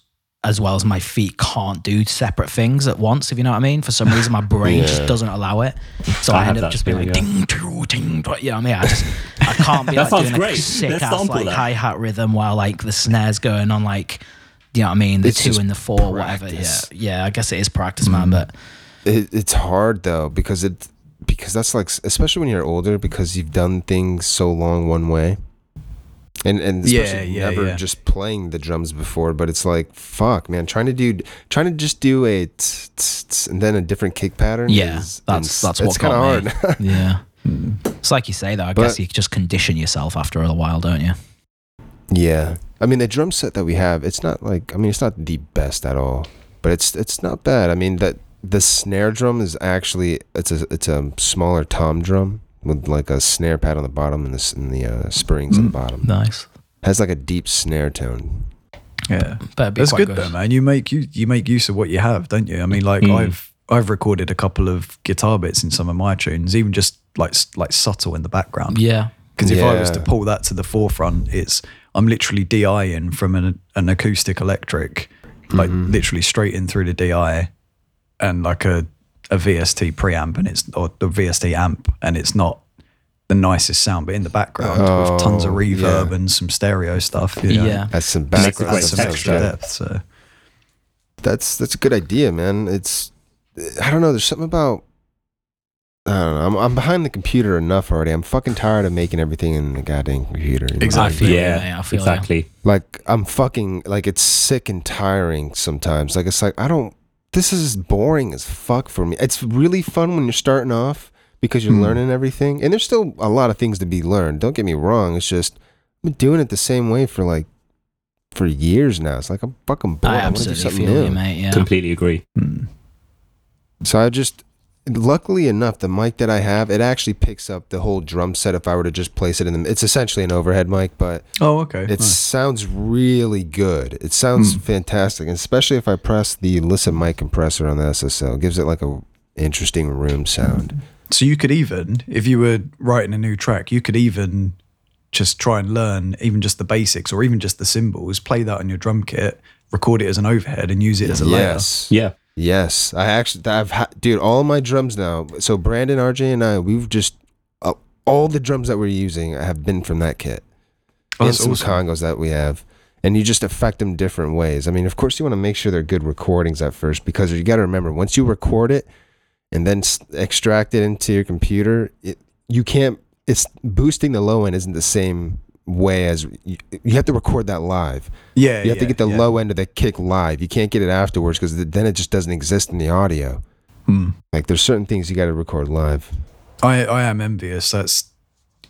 as well as my feet can't do separate things at once, if you know what I mean. For some reason my brain just doesn't allow it. So I I, have ended up just being like feeling, ding doo, ding but you know what I mean? I just I can't be like sounds doing a great. sick Let's ass like hi hat rhythm while like the snare's going on like you know what I mean? The It's two and the four, whatever. Yeah. Yeah, I guess it is practice, man, mm. but It, it's hard though because it because that's like especially when you're older because you've done things so long one way. And and especially yeah, never yeah. just playing the drums before, but it's like fuck, man, trying to do trying to just do a tss, tss, tss, and then a different kick pattern. Yeah, is, that's that's what's what kind of hard. Yeah, hmm. it's like you say though. I But- guess you just condition yourself after a while, don't you? Yeah, I mean the drum set that we have, it's not like I mean it's not the best at all, but it's it's not bad. I mean that the snare drum is actually it's a it's a smaller tom drum with like a snare pad on the bottom and the and the uh, springs on the Mm. bottom. Nice, has like a deep snare tone. Yeah. but it'd be That's quite good, though, man. You make you you make use of what you have, don't you? I mean, like Mm. I've I've recorded a couple of guitar bits in some of my tunes, even just like like subtle in the background. Yeah, Because if I was to Yeah. pull that to the forefront, it's I'm literally DIing from an an acoustic electric, like Mhm. literally straight in through the DI, and like a a VST preamp, and it's or the VST amp, and it's not the nicest sound, but in the background with oh, tons of Oh, reverb yeah. and some stereo stuff. You know, yeah. That's some background. That's some extra depth. So that's that's a good idea, man. It's I don't know. There's something about I don't know. I'm, I'm behind the computer enough already. I'm fucking tired of making everything in the goddamn computer. you know? Exactly. I yeah, I feel exactly. Like I'm fucking like it's sick and tiring sometimes. Like it's like I don't. This is boring as fuck for me. It's really fun when you're starting off because you're Hmm. learning everything, and there's still a lot of things to be learned. Don't get me wrong. It's just I've been doing it the same way for like for years now. It's like I'm fucking bored. I I, want to do absolutely something feel new. you, mate. Yeah. Completely agree. Hmm. So I just, luckily enough, the mic that I have, it actually picks up the whole drum set. If I were to just place it in the, it's essentially an overhead mic, but Oh, okay. it nice. sounds really good. It sounds Hmm. fantastic, especially if I press the listen mic compressor on the SSL, it gives it like a interesting room sound. So you could even, if you were writing a new track, you could even just try and learn even just the basics or even just the cymbals, play that on your drum kit, record it as an overhead, and use it as a layer. Yes. Yeah. Yes, I actually, I've had, dude, all my drums now. So Brandon, RJ, and I, we've just uh, all the drums that we're using have been from that kit. Oh, and some awesome. congos that we have, and you just affect them different ways. I mean, of course, you want to make sure they're good recordings at first because you got to remember once you record it and then s- extract it into your computer, it, you can't. It's boosting the low end isn't the same way as you, you have to record that live. Yeah, You have to get the yeah. low end of the kick live. You can't get it afterwards because then it just doesn't exist in the audio. Hmm. Like there's certain things you got to record live. I, I am envious. That's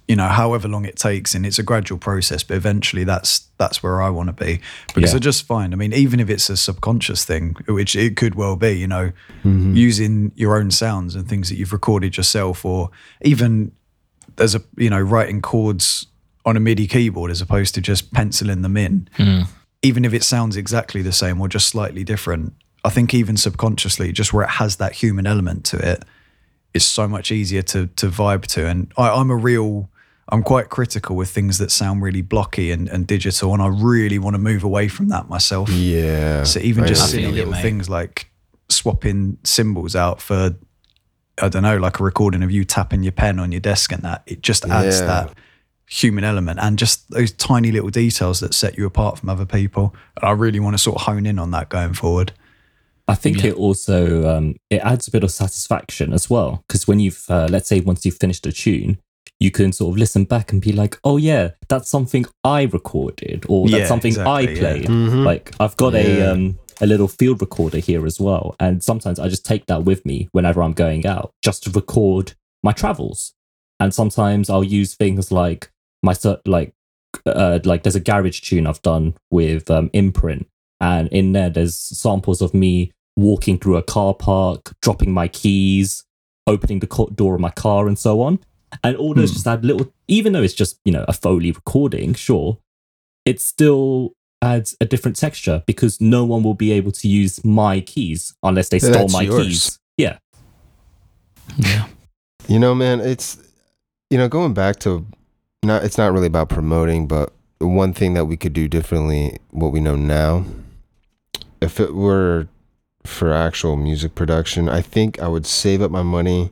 you know, however long it takes, and it's a gradual process. But eventually, that's that's where I want to be because Yeah. I just find. I mean, even if it's a subconscious thing, which it could well be, you know, Mm-hmm. using your own sounds and things that you've recorded yourself, or even there's a you know writing chords on a MIDI keyboard as opposed to just penciling them in. Mm. Even if it sounds exactly the same or just slightly different, I think even subconsciously, just where it has that human element to it, it's so much easier to to vibe to. And I, I'm a real, I'm quite critical with things that sound really blocky and, and digital, and I really want to move away from that myself. Yeah. So even I just silly little mate. things like swapping cymbals out for, I don't know, like a recording of you tapping your pen on your desk and that, it just adds Yeah. that human element and just those tiny little details that set you apart from other people. And I really want to sort of hone in on that going forward. I think Yeah. it also um, it adds a bit of satisfaction as well because when you've uh, let's say once you've finished a tune, you can sort of listen back and be like, oh yeah, that's something I recorded or that's Yeah, something I exactly, yeah. played. Mhm. Like I've got Yeah. a um, a little field recorder here as well, and sometimes I just take that with me whenever I'm going out just to record my travels. And sometimes I'll use things like my cer- like uh, like there's a garage tune I've done with um, Imprint, and in there there's samples of me walking through a car park, dropping my keys, opening the co- door of my car, and so on. And all those Hmm. just add little, even though it's just you know a Foley recording, sure, it still adds a different texture because no one will be able to use my keys unless they Yeah, stole that's my yours. keys. Yeah, Yeah. You know, man, it's you know, going back to not it's not really about promoting, but one thing that we could do differently, what we know now, if it were for actual music production, I think I would save up my money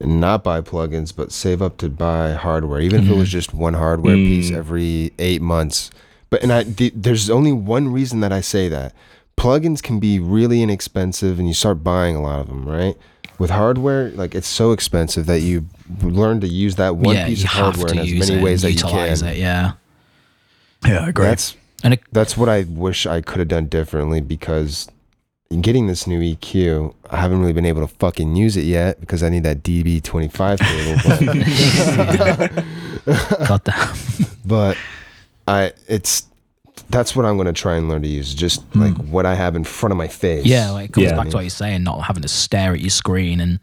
and not buy plugins, but save up to buy hardware, even if it was just one hardware Mm. piece every eight months. But and I the, there's only one reason that I say that plugins can be really inexpensive, and you start buying a lot of them, right? With hardware, like it's so expensive that you learn to use that one yeah, piece of hardware to in as use many it ways that you utilize can. it. Yeah. Yeah, I agree. That's And it, that's what I wish I could have done differently because in getting this new EQ, I haven't really been able to fucking use it yet because I need that DB25 cable. But, God damn. but I, it's that's what I'm going to try and learn to use. Just like what I have in front of my face. Yeah, like it comes Yeah. back to what you're saying, not having to stare at your screen and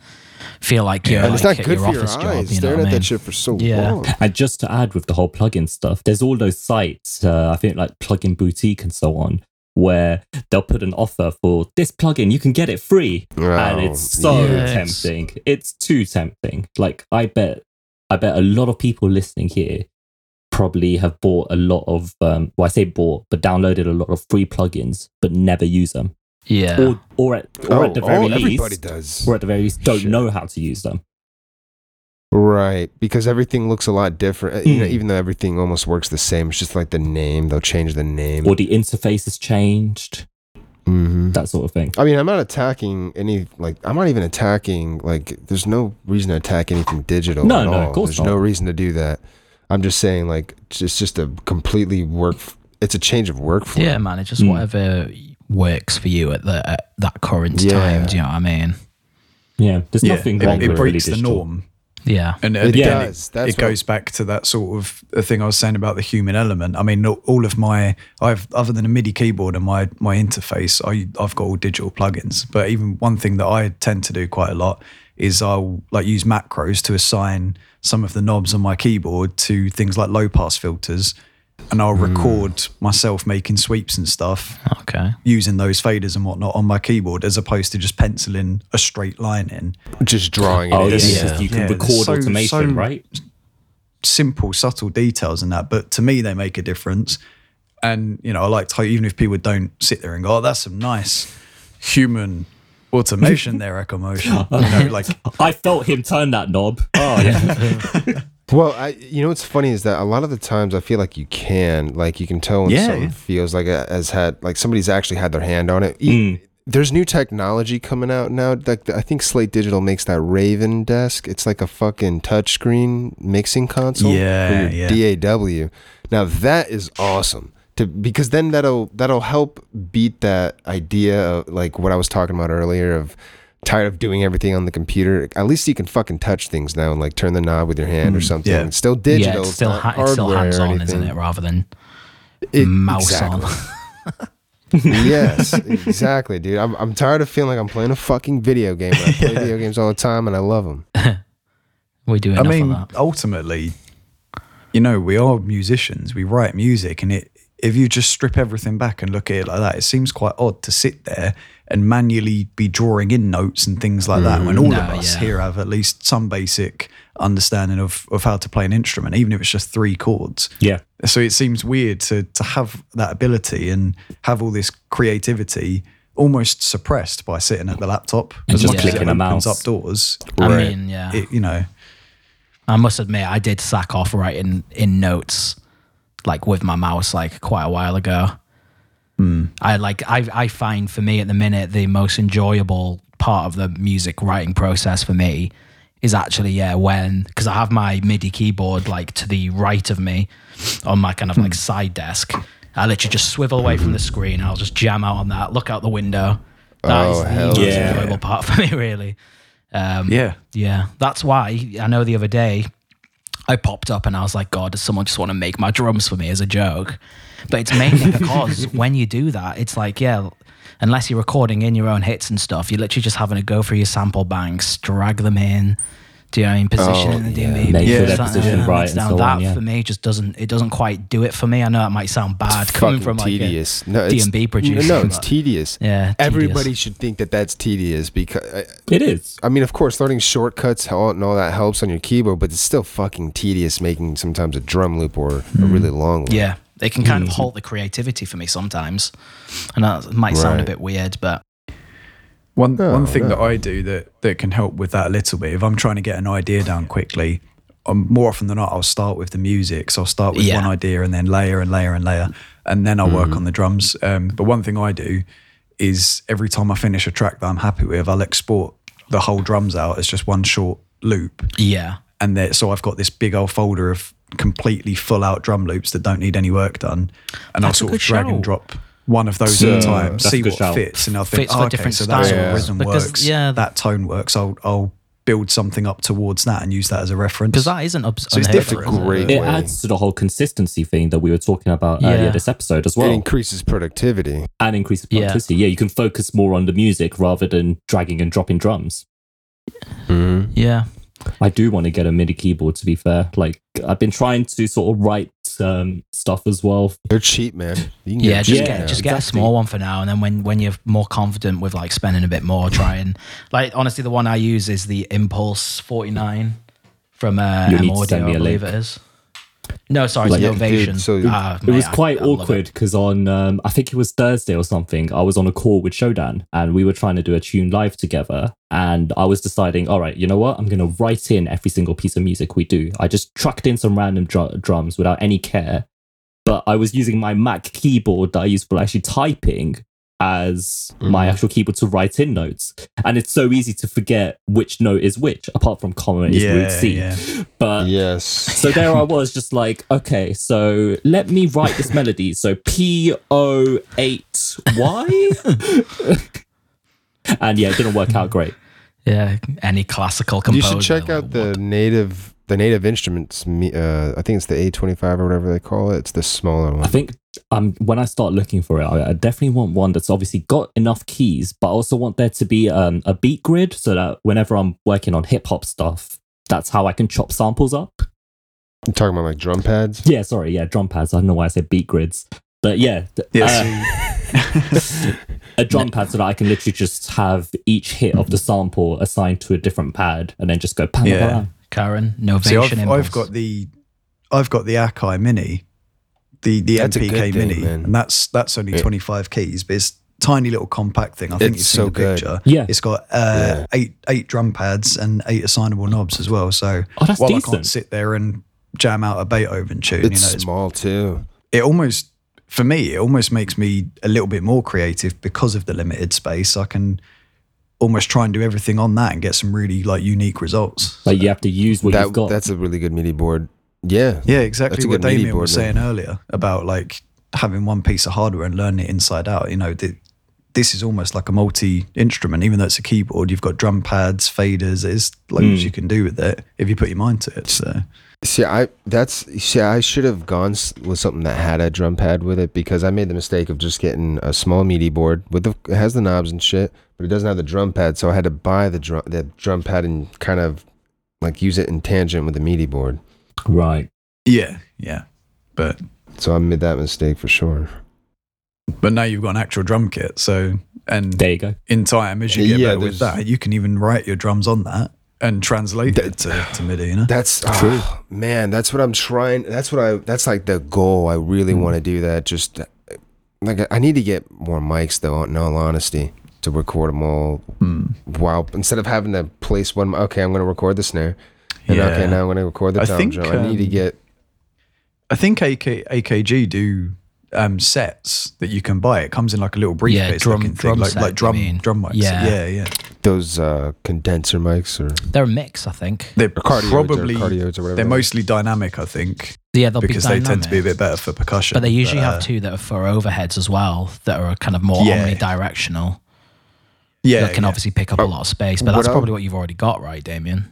feel like you're and like it's not at good your for your eyes. job. You know staring what I at mean? that shit for so Yeah. long. And just to add with the whole plugin stuff, there's all those sites, uh, I think like Plugin Boutique and so on, where they'll put an offer for this plugin, you can get it free. and Oh, it's so yeah. It's- tempting. It's too tempting. Like I bet I bet a lot of people listening here probably have bought a lot of um well I say bought, but downloaded a lot of free plugins, but never use them. Yeah. Or or at or at the very oh, least everybody does. or at the very least don't Shit. know how to use them. Right, because everything looks a lot different. Uh, You know, Mm. even though everything almost works the same, it's just like the name. They'll change the name. Or the interface has changed. Mm-hmm. that sort of thing. I mean, I'm not attacking any like I'm not even attacking like there's no reason to attack anything digital. No, at no, of all. course There's not. no reason to do that. I'm just saying like it's just a completely work. It's a change of workflow. Yeah, man. It's just Mm. whatever works for you at the at that current Yeah. time. Do you know what I mean? Yeah, there's Yeah, nothing it, wrong it with really breaks the norm. Yeah. And, and It again, does. it, That's it what- goes back to that sort of the thing I was saying about the human element. I mean, all of my, I've other than a MIDI keyboard and my my interface, I I've got all digital plugins. But even one thing that I tend to do quite a lot is I'll like use macros to assign some of the knobs on my keyboard to things like low pass filters, and I'll Hmm. record myself making sweeps and stuff Okay. using those faders and whatnot on my keyboard, as opposed to just penciling a straight line in. Just drawing it. Oh in. yeah, Yeah. you can Yeah, record so- automation, so- right? simple, subtle details in that, but to me, they make a difference. And you know, I like to even if people don't sit there and go, "Oh, that's some nice human automation there, Echo Motion." You know, like I felt him turn that knob. Oh yeah, Well, I you know what's funny is that a lot of the times I feel like you can like you can tell when Yeah, something yeah. feels like it has had like somebody's actually had their hand on it. Mm. There's new technology coming out now. Like the, I think Slate Digital makes that Raven desk. It's like a fucking touchscreen mixing console Yeah, for your yeah. DAW. Now that is awesome. To, because then that'll that'll help beat that idea of like what I was talking about earlier of tired of doing everything on the computer. At least you can fucking touch things now and like turn the knob with your hand or Mm, something. yeah. It's still digital. yeah, it's still not ha- it's still hardware hands on, isn't it? Rather than It- mouse exactly. on. yes, exactly, dude. I'm I'm tired of feeling like I'm playing a fucking video game. I play video games all the time and I love them. we do I mean, of that. ultimately, you know, we are musicians. We write music, and it if you just strip everything back and look at it like that, it seems quite odd to sit there and manually be drawing in notes and things like that when mm, all No, of us yeah. here have at least some basic understanding of, of how to play an instrument, even if it's just three chords. yeah. So it seems weird to to have that ability and have all this creativity almost suppressed by sitting at the laptop And as just much as it clicking a opens mouse. up doors. I mean, yeah. It, you know, I must admit, I did sack off writing in notes, like with my mouse, like quite a while ago. Hmm. I like I I find for me at the minute the most enjoyable part of the music writing process for me is actually yeah when because I have my MIDI keyboard like to the right of me on my kind of like hmm. side desk. I literally just swivel away from the mm-hmm. screen. and I'll just jam out on that, look out the window. That oh, is Oh, the hell most yeah. enjoyable part for me, really. Um, yeah. yeah, that's why I know the other day I popped up and I was like, God, does someone just want to make my drums for me as a joke? But it's mainly because when you do that, it's like, yeah, unless you're recording in your own hits and stuff, you're literally just having to go through your sample banks, drag them in. Do you know what I mean? Position Oh, in the yeah. DMV. Make sure mix they're that, uh, right mix and down. so that on, yeah. for me just doesn't it doesn't quite do it for me. I know it might sound bad It's coming fucking from like a, tedious. no, it's, D&B producer, No, it's but- tedious. yeah, Everybody tedious. should think that that's tedious because I, It is. I mean, of course, learning shortcuts and all that helps on your keyboard, but it's still fucking tedious making sometimes a drum loop or a really long one. Yeah, they can kind of halt the creativity for me sometimes. And that might sound a bit weird, but One No, one thing no. that I do that that can help with that a little bit, if I'm trying to get an idea down quickly, um, more often than not, I'll start with the music. So I'll start with Yeah. one idea and then layer and layer and layer, and then I'll work on the drums. Um, but one thing I do is every time I finish a track that I'm happy with, I'll export the whole drums out as just one short loop, yeah. and there, so I've got this big old folder of completely full out drum loops that don't need any work done, and That's a I'll sort of drag shout. and drop one of those So- at a time, That's a see good what shout. fits, and I'll think, Fits for oh, okay, different so that's styles. what rhythm Because, works, yeah. that tone works. I'll I'll build something up towards that and use that as a reference. Because that isn't obs- So it's unheard of, different. is it? Great. It way. adds to the whole consistency thing that we were talking about Yeah. earlier this episode as well. It well, increases productivity. and increases Yeah. productivity. Yeah. you can focus more on the music rather than dragging and dropping drums. Mm-hmm. Yeah. I do want to get a MIDI keyboard. To be fair, like I've been trying to sort of write um, stuff as well. They're cheap, man. You can Yeah, get just cheap get now. just get a small one for now, and then when when you're more confident with like spending a bit more, try and like honestly, the one I use is the Impulse 49 from uh, You'll M need to send Audio, me I a believe link. it is. No, sorry, Like, it's yeah, dude, Novation. so- Ah, it was mate, I- quite I awkward because on um, I think it was Thursday or something. I was on a call with Shodan and we were trying to do a tune live together. And I was deciding, all right, you know what? I'm going to write in every single piece of music we do. I just trucked in some random dr- drums without any care. But I was using my Mac keyboard that I use for actually typing. As my Mhm. actual keyboard to write in notes. And it's so easy to forget which note is which, apart from comma is Yeah, root C. yeah. But yes. so there I was, just like, okay, so let me write this melody. So P O eight Y, and yeah, it didn't work out great. Yeah, any classical You should check out the what- native the native instruments. Uh, I think it's the A25 or whatever they call it. It's the smaller one I think um, when I start looking for it, I, I definitely want one that's obviously got enough keys, but I also want there to be um, a beat grid so that whenever I'm working on hip hop stuff, that's how I can chop samples up. I'm talking about like drum pads. Yeah, sorry, yeah, drum pads. I don't know why I said beat grids, but yeah, th- Yeah, uh, a drum pad so that I can literally just have each hit of the sample assigned to a different pad and then just go bang, Yeah. bang, bang. Karen, See, Novation I've, Impulse. I've got the, I've got the Akai Mini, the the That's MPK thing, Mini, man. and that's that's only Yeah. twenty five keys, but it's tiny little compact thing. I think It's you've so seen the good. picture. Yeah. It's got uh, eight eight drum pads and eight assignable knobs as well. So Oh, that's while I can't sit there and jam out a Beethoven tune, It's you know, it's, small too. it almost for me it almost makes me a little bit more creative because of the limited space. I can almost try and do everything on that and get some really like unique results. Like you have to use what That, you've got. that's a really good MIDI board. Yeah. Yeah, That's exactly what good Damien board, was man. saying earlier about like having one piece of hardware and learning it inside out. You know, th- this is almost like a multi instrument, even though it's a keyboard. You've got drum pads, faders. There's loads Mm. you can do with it if you put your mind to it. So See, I that's see, I should have gone with something that had a drum pad with it because I made the mistake of just getting a small MIDI board with the it has the knobs and shit, but it doesn't have the drum pad. So I had to buy the drum the drum pad and kind of like use it in tangent with the MIDI board. right. yeah, yeah. But So I made that mistake for sure. but now you've got an actual drum kit. So and There you go. in time as you get Yeah, better with that, you can even write your drums on that and translate it to, to MIDI. You know. That's ah, man. That's what I'm trying. That's what I. That's like the goal. I really want to do that. Just like I need to get more mics though. In all honesty, to record them all. Hmm. Wow. Instead of having to place one. Okay, I'm going to record the snare. And Yeah. okay, now I'm going to record the I tom think, drum. I need to um, get. I think AK, AKG do um, sets that you can buy. It comes in like a little briefcase Yeah, drum- looking drum thing, like, set, like you drum mean? drum mics. Yeah. yeah, yeah. those uh, condenser mics or, They're a mix, I think. They're or cardioids probably or cardioids or whatever. they're mostly dynamic, I think, Yeah, they'll because be they tend to be a bit better for percussion. But they usually uh, have two that are for overheads as well, that are kind of more Yeah. omnidirectional. Yeah, that can yeah. obviously pick up a lot of space. But what that's I'll- probably what you've already got, right, Damien?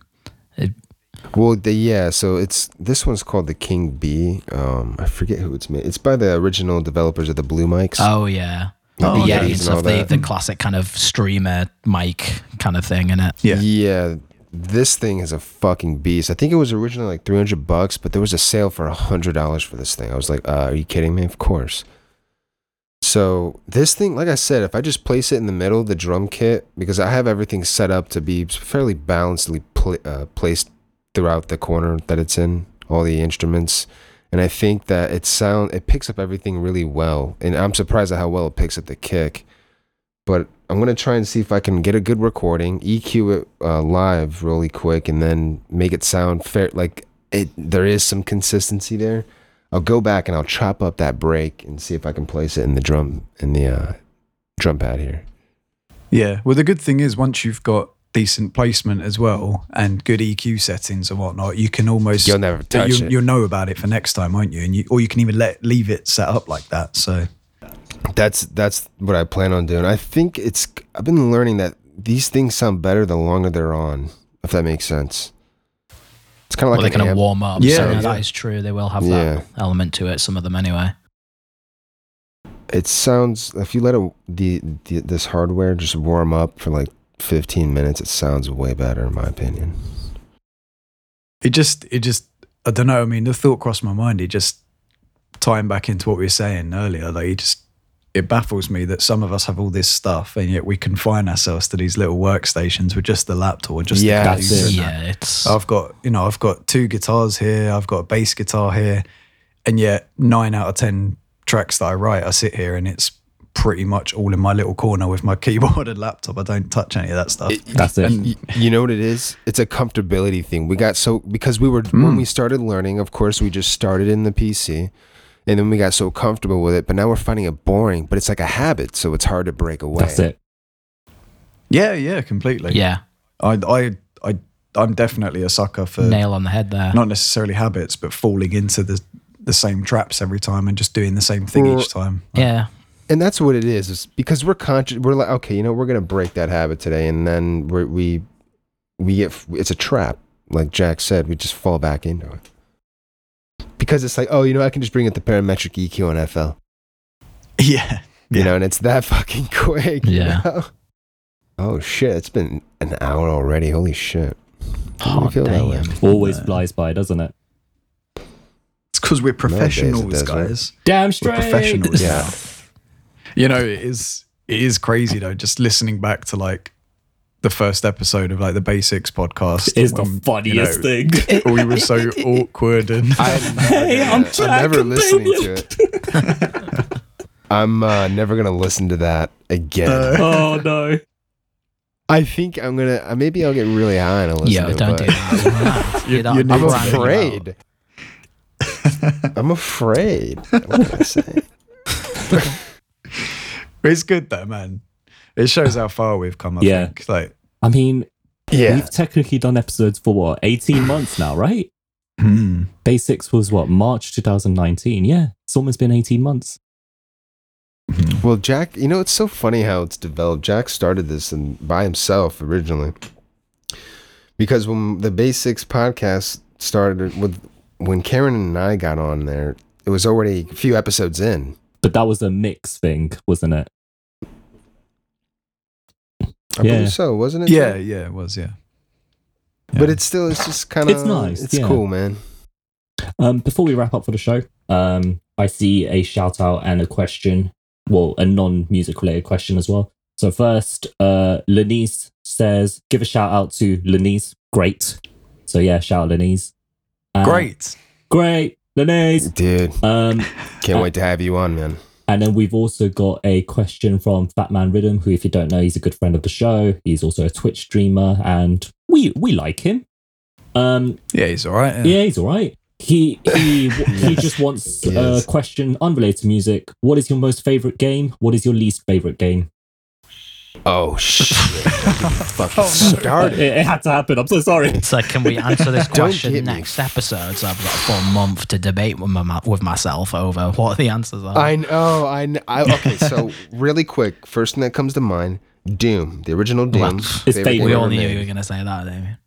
Well, the, yeah. So it's this one's called the King Bee. Um, I forget who it's made. It's by the original developers of the Blue mics. Oh yeah, Oh, the okay. Yeti and And stuff. all The, that. the classic kind of streamer mic kind of thing in it. Yeah. Yeah. This thing is a fucking beast. I think it was originally like 300 bucks, but there was a sale for $100 for this thing. I was like, uh, are you kidding me? Of course. So, this thing, like I said, if I just place it in the middle, of the drum kit, because I have everything set up to be fairly balancedly pla uh, placed throughout the corner that it's in, all the instruments. And I think that it sound it picks up everything really well. And I'm surprised at how well it picks up the kick but I'm gonna try and see if I can get a good recording, EQ it uh, live really quick, and then make it sound fair. Like it, there is some consistency there. I'll go back and I'll chop up that break and see if I can place it in the drum in the uh, drum pad here. Yeah. Well, the good thing is once you've got decent placement as well and good EQ settings and whatnot, you can almost You'll never touch you, it. You'll know about it for next time, won't you? And you, or you can even let leave it set up like that. So That's that's what I plan on doing. I think it's. I've been learning that these things sound better the longer they're on. If that makes sense. It's kind of Well, like they kind an of warm up. Yeah, so yeah. that is true. They will have Yeah. that element to it. Some of them anyway. it sounds if you let it the, the this hardware just warm up for like 15 minutes it sounds way better in my opinion it just, it just, I don't know. I mean, the thought crossed my mind. It just tying back into what we were saying earlier. Like, it just, it baffles me that some of us have all this stuff and yet we confine ourselves to these little workstations with just the laptop or just Yeah, the that's it. and that. Yeah, it's I've got, you know, I've got two guitars here, I've got a bass guitar here, and yet nine out of 10 tracks that I write, I sit here and it's pretty much all in my little corner with my keyboard and laptop. I don't touch any of that stuff. That's it. And- you know what it is it's a comfortability thing we got so because we were when hmm. we started learning of course we just started in the pc and then we got so comfortable with it, but now we're finding it boring. But it's like a habit, so it's hard to break away. That's it. Yeah, yeah, completely. Yeah, I, I, I, I'm definitely a sucker for nail on the head there. not necessarily habits, but falling into the the same traps every time and just doing the same thing Well, each time. Yeah, and that's what it is. Is because we're conscious. We're like, okay, you know, we're gonna break that habit today, and then we're, we we get it's a trap. Like Jack said, we just fall back into it because it's like, oh, you know, I can just bring it the parametric EQ on FL, Yeah, you Yeah. know, and it's that fucking quick. you Yeah. know? Oh shit! It's been an hour already. Holy shit! Why I Oh, feel that way? Always No. flies by, doesn't it? it's because we're Nowadays it professionals, does, right? guys. Damn We're professionals. Yeah. You know, it is it is crazy though. Just listening back to like the first episode of like the Basics podcast Is the when, you funniest know, thing. We were so awkward and I'm never, Hey, I'm I'm Jack, never listening to it. I'm uh, never gonna listen to that again. Uh, oh no. I think I'm gonna. Uh, maybe I'll get really high and I'll listen Yo, to don't it. do but that. You- You don't- you I'm I'm to branding you out. afraid. I'm afraid. What can I say? it's good though, man. It shows how far we've come. I Yeah. think. Like, I mean, Yeah. we've technically done episodes for what, 18 months now, right? hmm. Basics was what, March 2019? Yeah, it's almost been 18 months. Well, Jack, you know, it's so funny how it's developed. Jack started this and by himself originally. Because when the Basics podcast started with when Karen and I got on there, it was already a few episodes in. But that was a mix thing, wasn't it? I Yeah. believe so, wasn't it? yeah, yeah, it was. Yeah, But Yeah. it's still it's just kind of It's nice, It's yeah. cool, man. Um, before we wrap up for the show, um, I see a shout out and a question. Well, a non music related question as well. So first, uh, Lenise says, "Give a shout out to Lenise. Great. So yeah, shout out Lenise. Uh, great. great, Lenise. Dude, Um, can't wait to have you on, man. And then we've also got a question from Fatman Rhythm, who, if you don't know, he's a good friend of the show. He's also a Twitch streamer, and we we like him. Um, Yeah, he's all right. yeah, he's all right. He he he just wants a question unrelated to music. What is your most favorite game? What is your least favorite game? Oh shit! fucking Oh. Started. it, it had to happen. I'm so sorry. It's like, can we answer this question get me. next episode? So I've got a full month to debate with, my, with myself over what the answers are. I know. I, kn- I okay. So really quick, first thing that comes to mind: Doom, the original Doom. Well, It's favorite fake. game we all knew made. you were going to say that, Damien.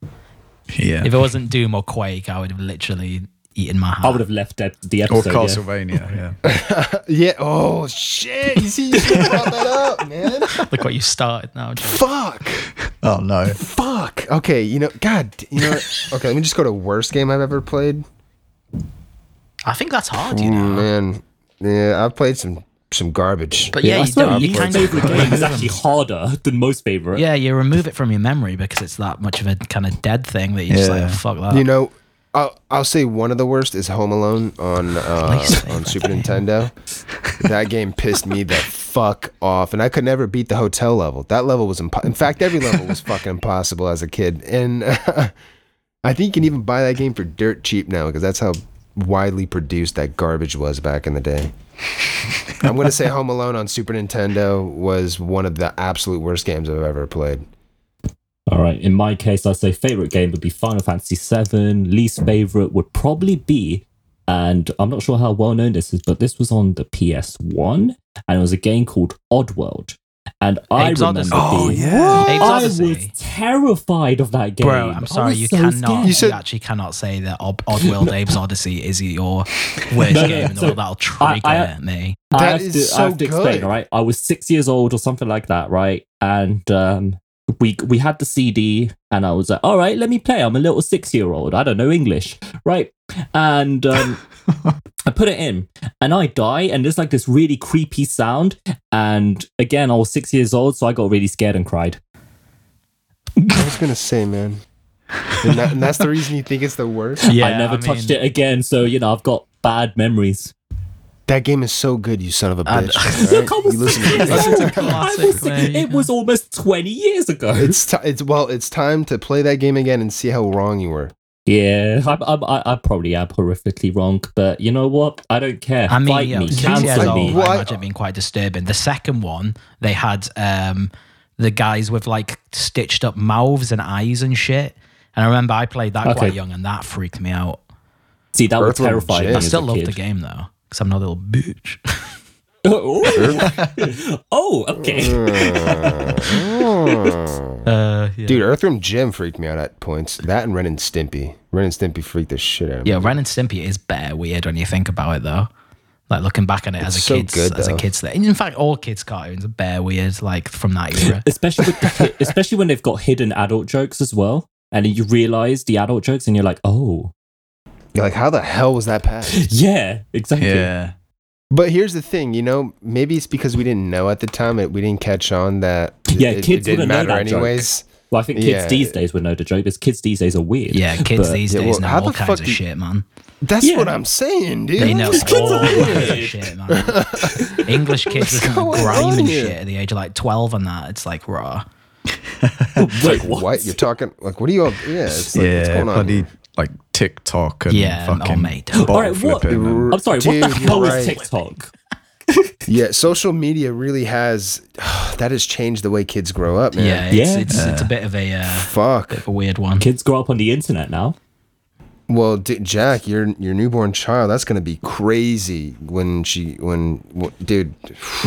yeah. If it wasn't Doom or Quake, I would have literally eaten my heart. I would have left the, the or episode. yeah. Castlevania. Yeah. yeah. Oh shit! You see, you should have brought that up, man. Look what you started now, Joe. Fuck. oh no. Fuck. Okay. You know. God. You know. what? Okay. Let me just go to worst game I've ever played. I think that's hard, you Mm, know. man. Yeah, I've played some some garbage. But yeah, I you swear, don't. You least kind of favorite game is actually harder than most favorite. Yeah, you remove it from your memory because it's that much of a kind of dead thing that you just like fuck that. You know, I'll, I'll say one of the worst is Home Alone on uh, on Super. Nintendo. that game pissed me the fuck off, and I could never beat the hotel level. That level was impo- in fact every level was fucking impossible as a kid, and I think you can even buy that game for dirt cheap now because that's how widely produced that garbage was back in the day. I'm gonna say Home Alone on Super Nintendo was one of the absolute worst games I've ever played. All right. In my case, I'd say favorite game would be Final Fantasy VII. Least favorite would probably be, and I'm not sure how well known this is, but this was on the PS1, and it was a game called Oddworld. And I Abe's remember Oddysee. Oh, being, yeah. Abe's I Oddysee. was terrified of that game. Bro, I'm sorry, you so cannot. scared. You You, actually cannot say that Odd- Oddworld Abe's Oddysee is your worst No, no, game in the so world. That'll trigger I- me. I That have is to, so I have to explain, good. all right? I was six years old or something like that, right? And um, we we had the CD, and I was like, all right, let me play. I'm a little six year old. I don't know English, right? And um, I put it in, and I die, and there's like this really creepy sound. And again, I was six years old, so I got really scared and cried. I was gonna say, man. And, that, and that's the reason you think it's the worst. Yeah, I never I touched mean- it again, so you know I've got bad memories. That game is so good, you son of a bitch. Look, I You listen to years me. Listen to old. classic, I was six- there you It was almost twenty years ago. It's ti it's well, it's time to play that game again and see how wrong you were. Yeah, I'm, I'm, I, I probably am horrifically wrong, but you know what? I don't care. I mean, Fight yeah, me, six cancel me. Well, I I- imagine it being quite disturbing. The second one, they had um, the guys with like stitched up mouths and eyes and shit. And I remember I played that Okay. quite young, and that freaked me out. See, that would Earthworm terrify Jim. me. I still a love the game though, because I'm not a little bitch. oh, oh, okay. Mm. Uh, yeah. Dude, Earthworm Jim freaked me out at points. That and Ren and Stimpy. Ren and Stimpy freaked the shit out of me. Yeah, Ren and Stimpy is bare weird when you think about it, though. Like looking back on it as a It's so kid's good, as a though. kid's thing. In fact, all kids' cartoons are bare weird, like from that era. especially with the, hi- especially when they've got hidden adult jokes as well, and you realize the adult jokes, and you're like, oh, You're like, how the hell was that passed? yeah, exactly. Yeah. But here's the thing, you know, maybe it's because we didn't know at the time, it, we didn't catch on that Yeah, it, kids it didn't wouldn't know matter that joke. anyways. Well, I think kids Yeah. these days would know the joke, because kids these days are weird. yeah, kids But- these Yeah, days well, know how all the kinds fuck of do- shit, man. That's Yeah. what I'm saying, dude. They know These kids all kinds of shit, man. English kids What's listen to grime and shit at the age of like twelve and that. It's like raw. like what? What? You're talking like what are you all yeah, it's like, what's going on? Bloody here? Like TikTok and Yeah, oh, fucking mate. bottle All right, what- and- I'm sorry, Dude, what the hell right. is TikTok? Yeah, social media really has that has changed the way kids grow up, man. Yeah, it's Yeah. it's, it's a bit of a uh, Fuck. bit of a weird one. Kids grow up on the internet now. Well, d- Jack, your your newborn child, that's gonna be crazy when she when w- dude,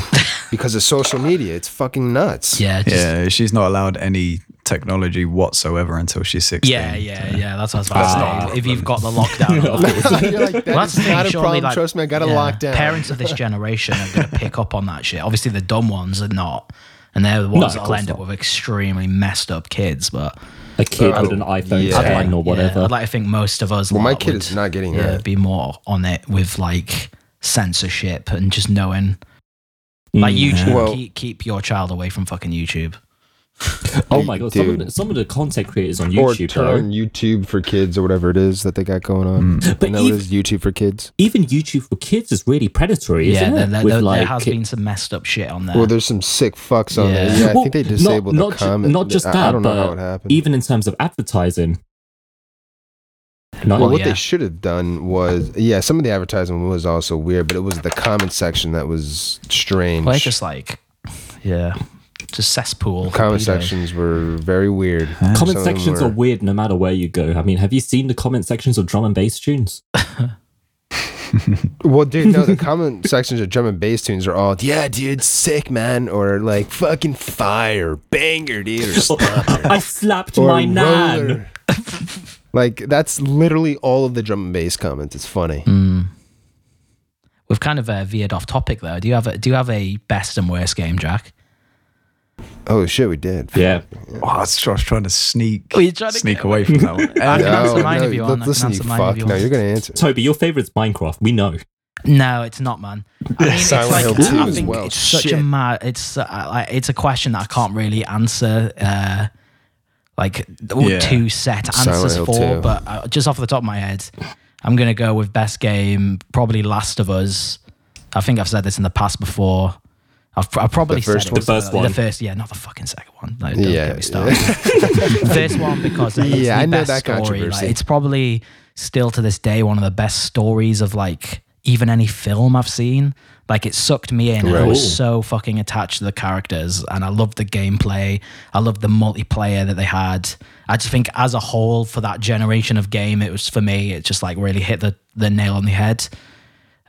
because of social media, it's fucking nuts. Yeah, just, yeah, she's not allowed any technology whatsoever until she's 16. yeah, yeah, yeah. That's what I was about to say. If you've got the lockdown, on, You're like, Well, that's that's the thing, not a problem. like, Trust me, I got to yeah, lock down. Parents of this generation are going to pick up on that shit. Obviously, the dumb ones are not, and they're the ones of that'll end up with extremely messed up kids. But A kid Uh, with an iPhone yeah. 10 or yeah, whatever. I'd like to think most of us. Well, my kid would, is not getting yeah, that. be more on it with like censorship and just knowing, like Mm. YouTube. Well- keep keep your child away from fucking YouTube. Oh my god, some of, the, some of the content creators on YouTube, or YouTube, though, turn YouTube for kids or whatever it is that they got going on. Mm. But I know even- it is YouTube for kids. even YouTube for kids is really predatory, Yeah, isn't there, it? there, With there, has been some messed up shit on there. Well, there's some sick fucks on Yeah. there. Yeah, I think they disabled not the ju- comment. not just that, I don't know but how it happened. even in terms of advertising. No, well, what yeah. they should have done was, yeah, some of the advertising was also weird, but it was the comment section that was strange. well, it's just like, yeah, just cesspool. comment pedos. sections were very weird. Some comment of sections were- are weird no matter where you go. I mean, have you seen the comment sections of drum and bass tunes? Well, dude, no, the comment sections of drum and bass tunes are all, yeah, dude, sick, man, or like fucking fire, banger, dude, or I slapped or my nan. like that's literally all of the drum and bass comments. It's funny. Mm. We've kind of uh, veered off topic though. Do you have a Do you have a best and worst game, Jack? Oh shit, we did. Yeah. Oh, I was, I was trying to sneak Oh, you're trying to sneak away from that one. I can Um, answer mine if you want. I can Listen, you answer mine if fuck. you No, you're gonna answer. Toby, your favorite's Minecraft. We know. No, it's not, man. I mean, it's Silent like Hill I 2 as think well. it's such a mad. It's uh, like it's a question that I can't really answer. Uh, like or Yeah. two set answers Hill for, 2. but uh, just off the top of my head, I'm gonna go with best game. Probably Last of Us. I think I've said this in the past before. I've, I've probably The first said one? it. The first one. The first, yeah, not the fucking second one. Like, don't Yeah, get me started. first one because it's Yeah, the I know best that story. Like, it's probably still to this day one of the best stories of like even any film I've seen. Like it sucked me in. and I was so fucking attached to the characters, and I loved the gameplay. I loved the multiplayer that they had. I just think as a whole for that generation of game, it was for me. It just like really hit the the nail on the head.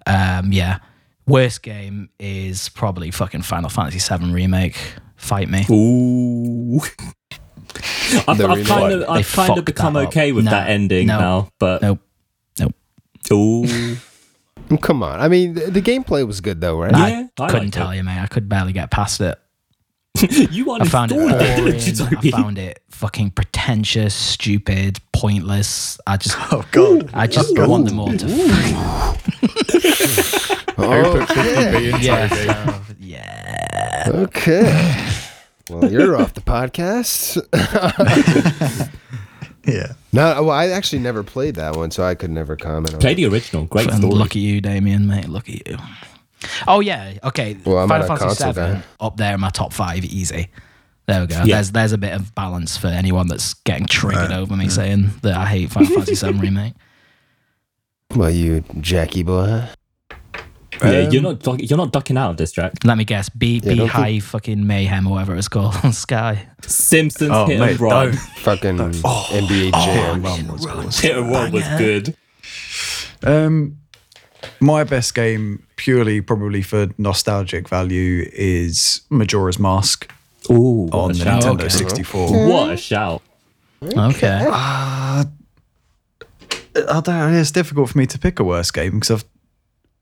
Um, yeah. Worst game is probably fucking Final Fantasy VII remake. Fight me. Ooh. I've, I've remake. kind of, I've kind of become okay with No, that ending no, now, but Nope. Nope. ooh, Come on. I mean, the, the gameplay was good though, right? yeah, I Couldn't liked tell you, mate. I could barely get past it. it. you I found it uninstalled it, didn't you, boring. I found it fucking pretentious, stupid, pointless. I just, Oh god. I just oh, want them all to. Oh, okay. yeah. Uh, so, yeah. okay. Well, you're off the podcast. Yeah. no, well, I actually never played that one, so I could never comment on Play the original. Great story. look at you, Damien, mate. Look at you. Oh yeah. Okay. Well, I'm Final a Fantasy console VII guy. up there in my top five, easy. There we go. Yeah. There's there's a bit of balance for anyone that's getting triggered Right. over me saying that I hate Final Fantasy VII remake. Well, you Jackie boy. Yeah, Um, you're not duck- you're not ducking out of this track. Let me guess. B Yeah, B don't High fucking Mayhem or whatever it's called on Sky. Simpsons Oh, hit mate, and run. don't. Fucking NBA Jam. Run was awesome. Hit and run was good. Um, my best game, purely probably for nostalgic value, is Majora's Mask Ooh, on the shout. Nintendo Okay. 64. What a shout. Okay. Uh, I don't know. It's difficult for me to pick a worse game because I've,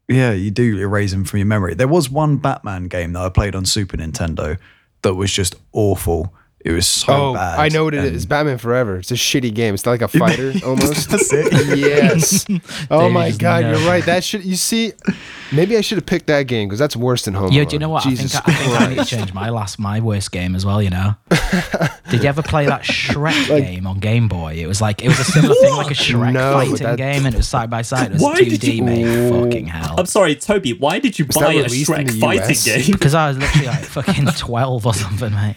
yeah, you do erase them from your memory. There was one Batman game that I played on Super Nintendo that was just awful. It was so Oh, bad. I know what it and- is. Batman Forever. It's a shitty game. It's like a fighter almost. That's it. yes. Oh my god, no- you're right. That should you see. Maybe I should have picked that game because that's worse than Home Yeah, Alone. do you know what? Jesus I think I, I think I need to change my last my worst game as well. You know, did you ever play that Shrek game on Game Boy? It was like it was a similar thing, like a Shrek No, fighting that- game, and it was side by side. It was Why two did D, you- mate. Ooh. Fucking hell. I'm sorry, Toby. Why did you that buy a released in Shrek the fighting game? Because I was literally like fucking twelve or something, mate.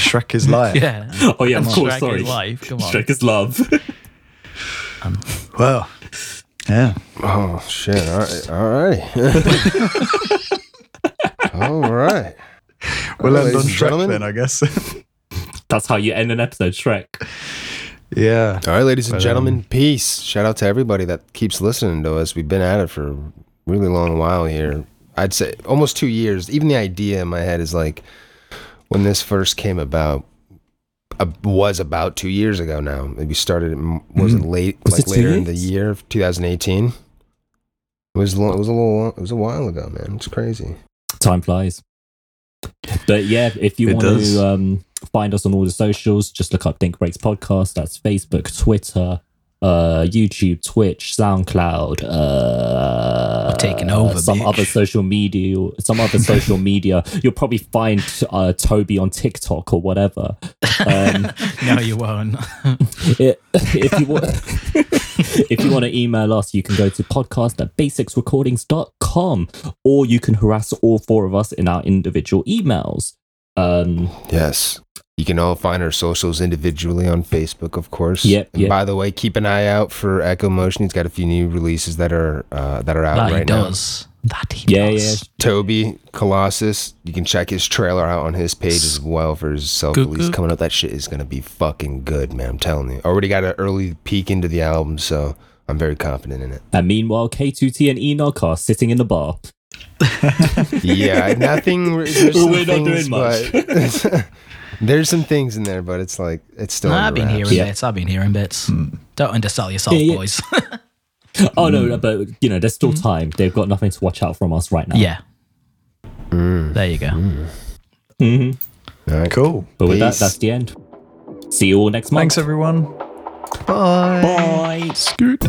Shrek is life. Yeah. Oh yeah, of And course. Shrek Sorry, is life. Come on. Shrek is love. Well, yeah. Oh shit! All right, all right, all right. We'll All right, end on Shrek gentlemen. then, I guess. That's how you end an episode, Shrek. yeah. All right, ladies and But, gentlemen, um, peace. Shout out to everybody that keeps listening to us. We've been at it for a really long while here. I'd say almost two years. Even the idea in my head is like when this first came about. Uh, was about two years ago now. We started. in- Was it late? Was like it two later in the year of 2018. It was. Lo- it was a little. It was a while ago, man. It's crazy. Time flies. But yeah, if you It want does. to um, find us on all the socials, just look up Dink Breaks Podcast. That's Facebook, Twitter, uh, YouTube, Twitch, SoundCloud. Uh, We're taking over, Some bitch. other social media. Some other social media. You'll probably find uh, Toby on TikTok or whatever. Um, No, you won't. it, if you want if you want to email us you can go to podcast at basicsrecordings.com or you can harass all four of us in our individual emails um Yes. You can all find our socials individually on Facebook, of course. Yep, And yep. by the way, keep an eye out for Echo Motion. He's got a few new releases that are uh, that are out that he right now. does. That he yeah does. yeah Toby Colossus. You can check his trailer out on his page as well for his self release coming up. That shit is gonna be fucking good, man. I'm telling you. Already got an early peek into the album, so I'm very confident in it. and meanwhile k2t and enoch are sitting in the bar Yeah, nothing. Well, we're not doing things, much. but- there's some things in there, but it's like it's still. Nah, I've been wraps. hearing Yeah. bits. I've been hearing bits. Don't undersell yourself, Yeah, yeah. boys. oh no no, but you know there's still time they've got nothing to watch out from us right now yeah. Mm. There you go. Mm-hmm. All right. Cool. but with that that's the end see you all next month Thanks, everyone. Bye. bye Scoot.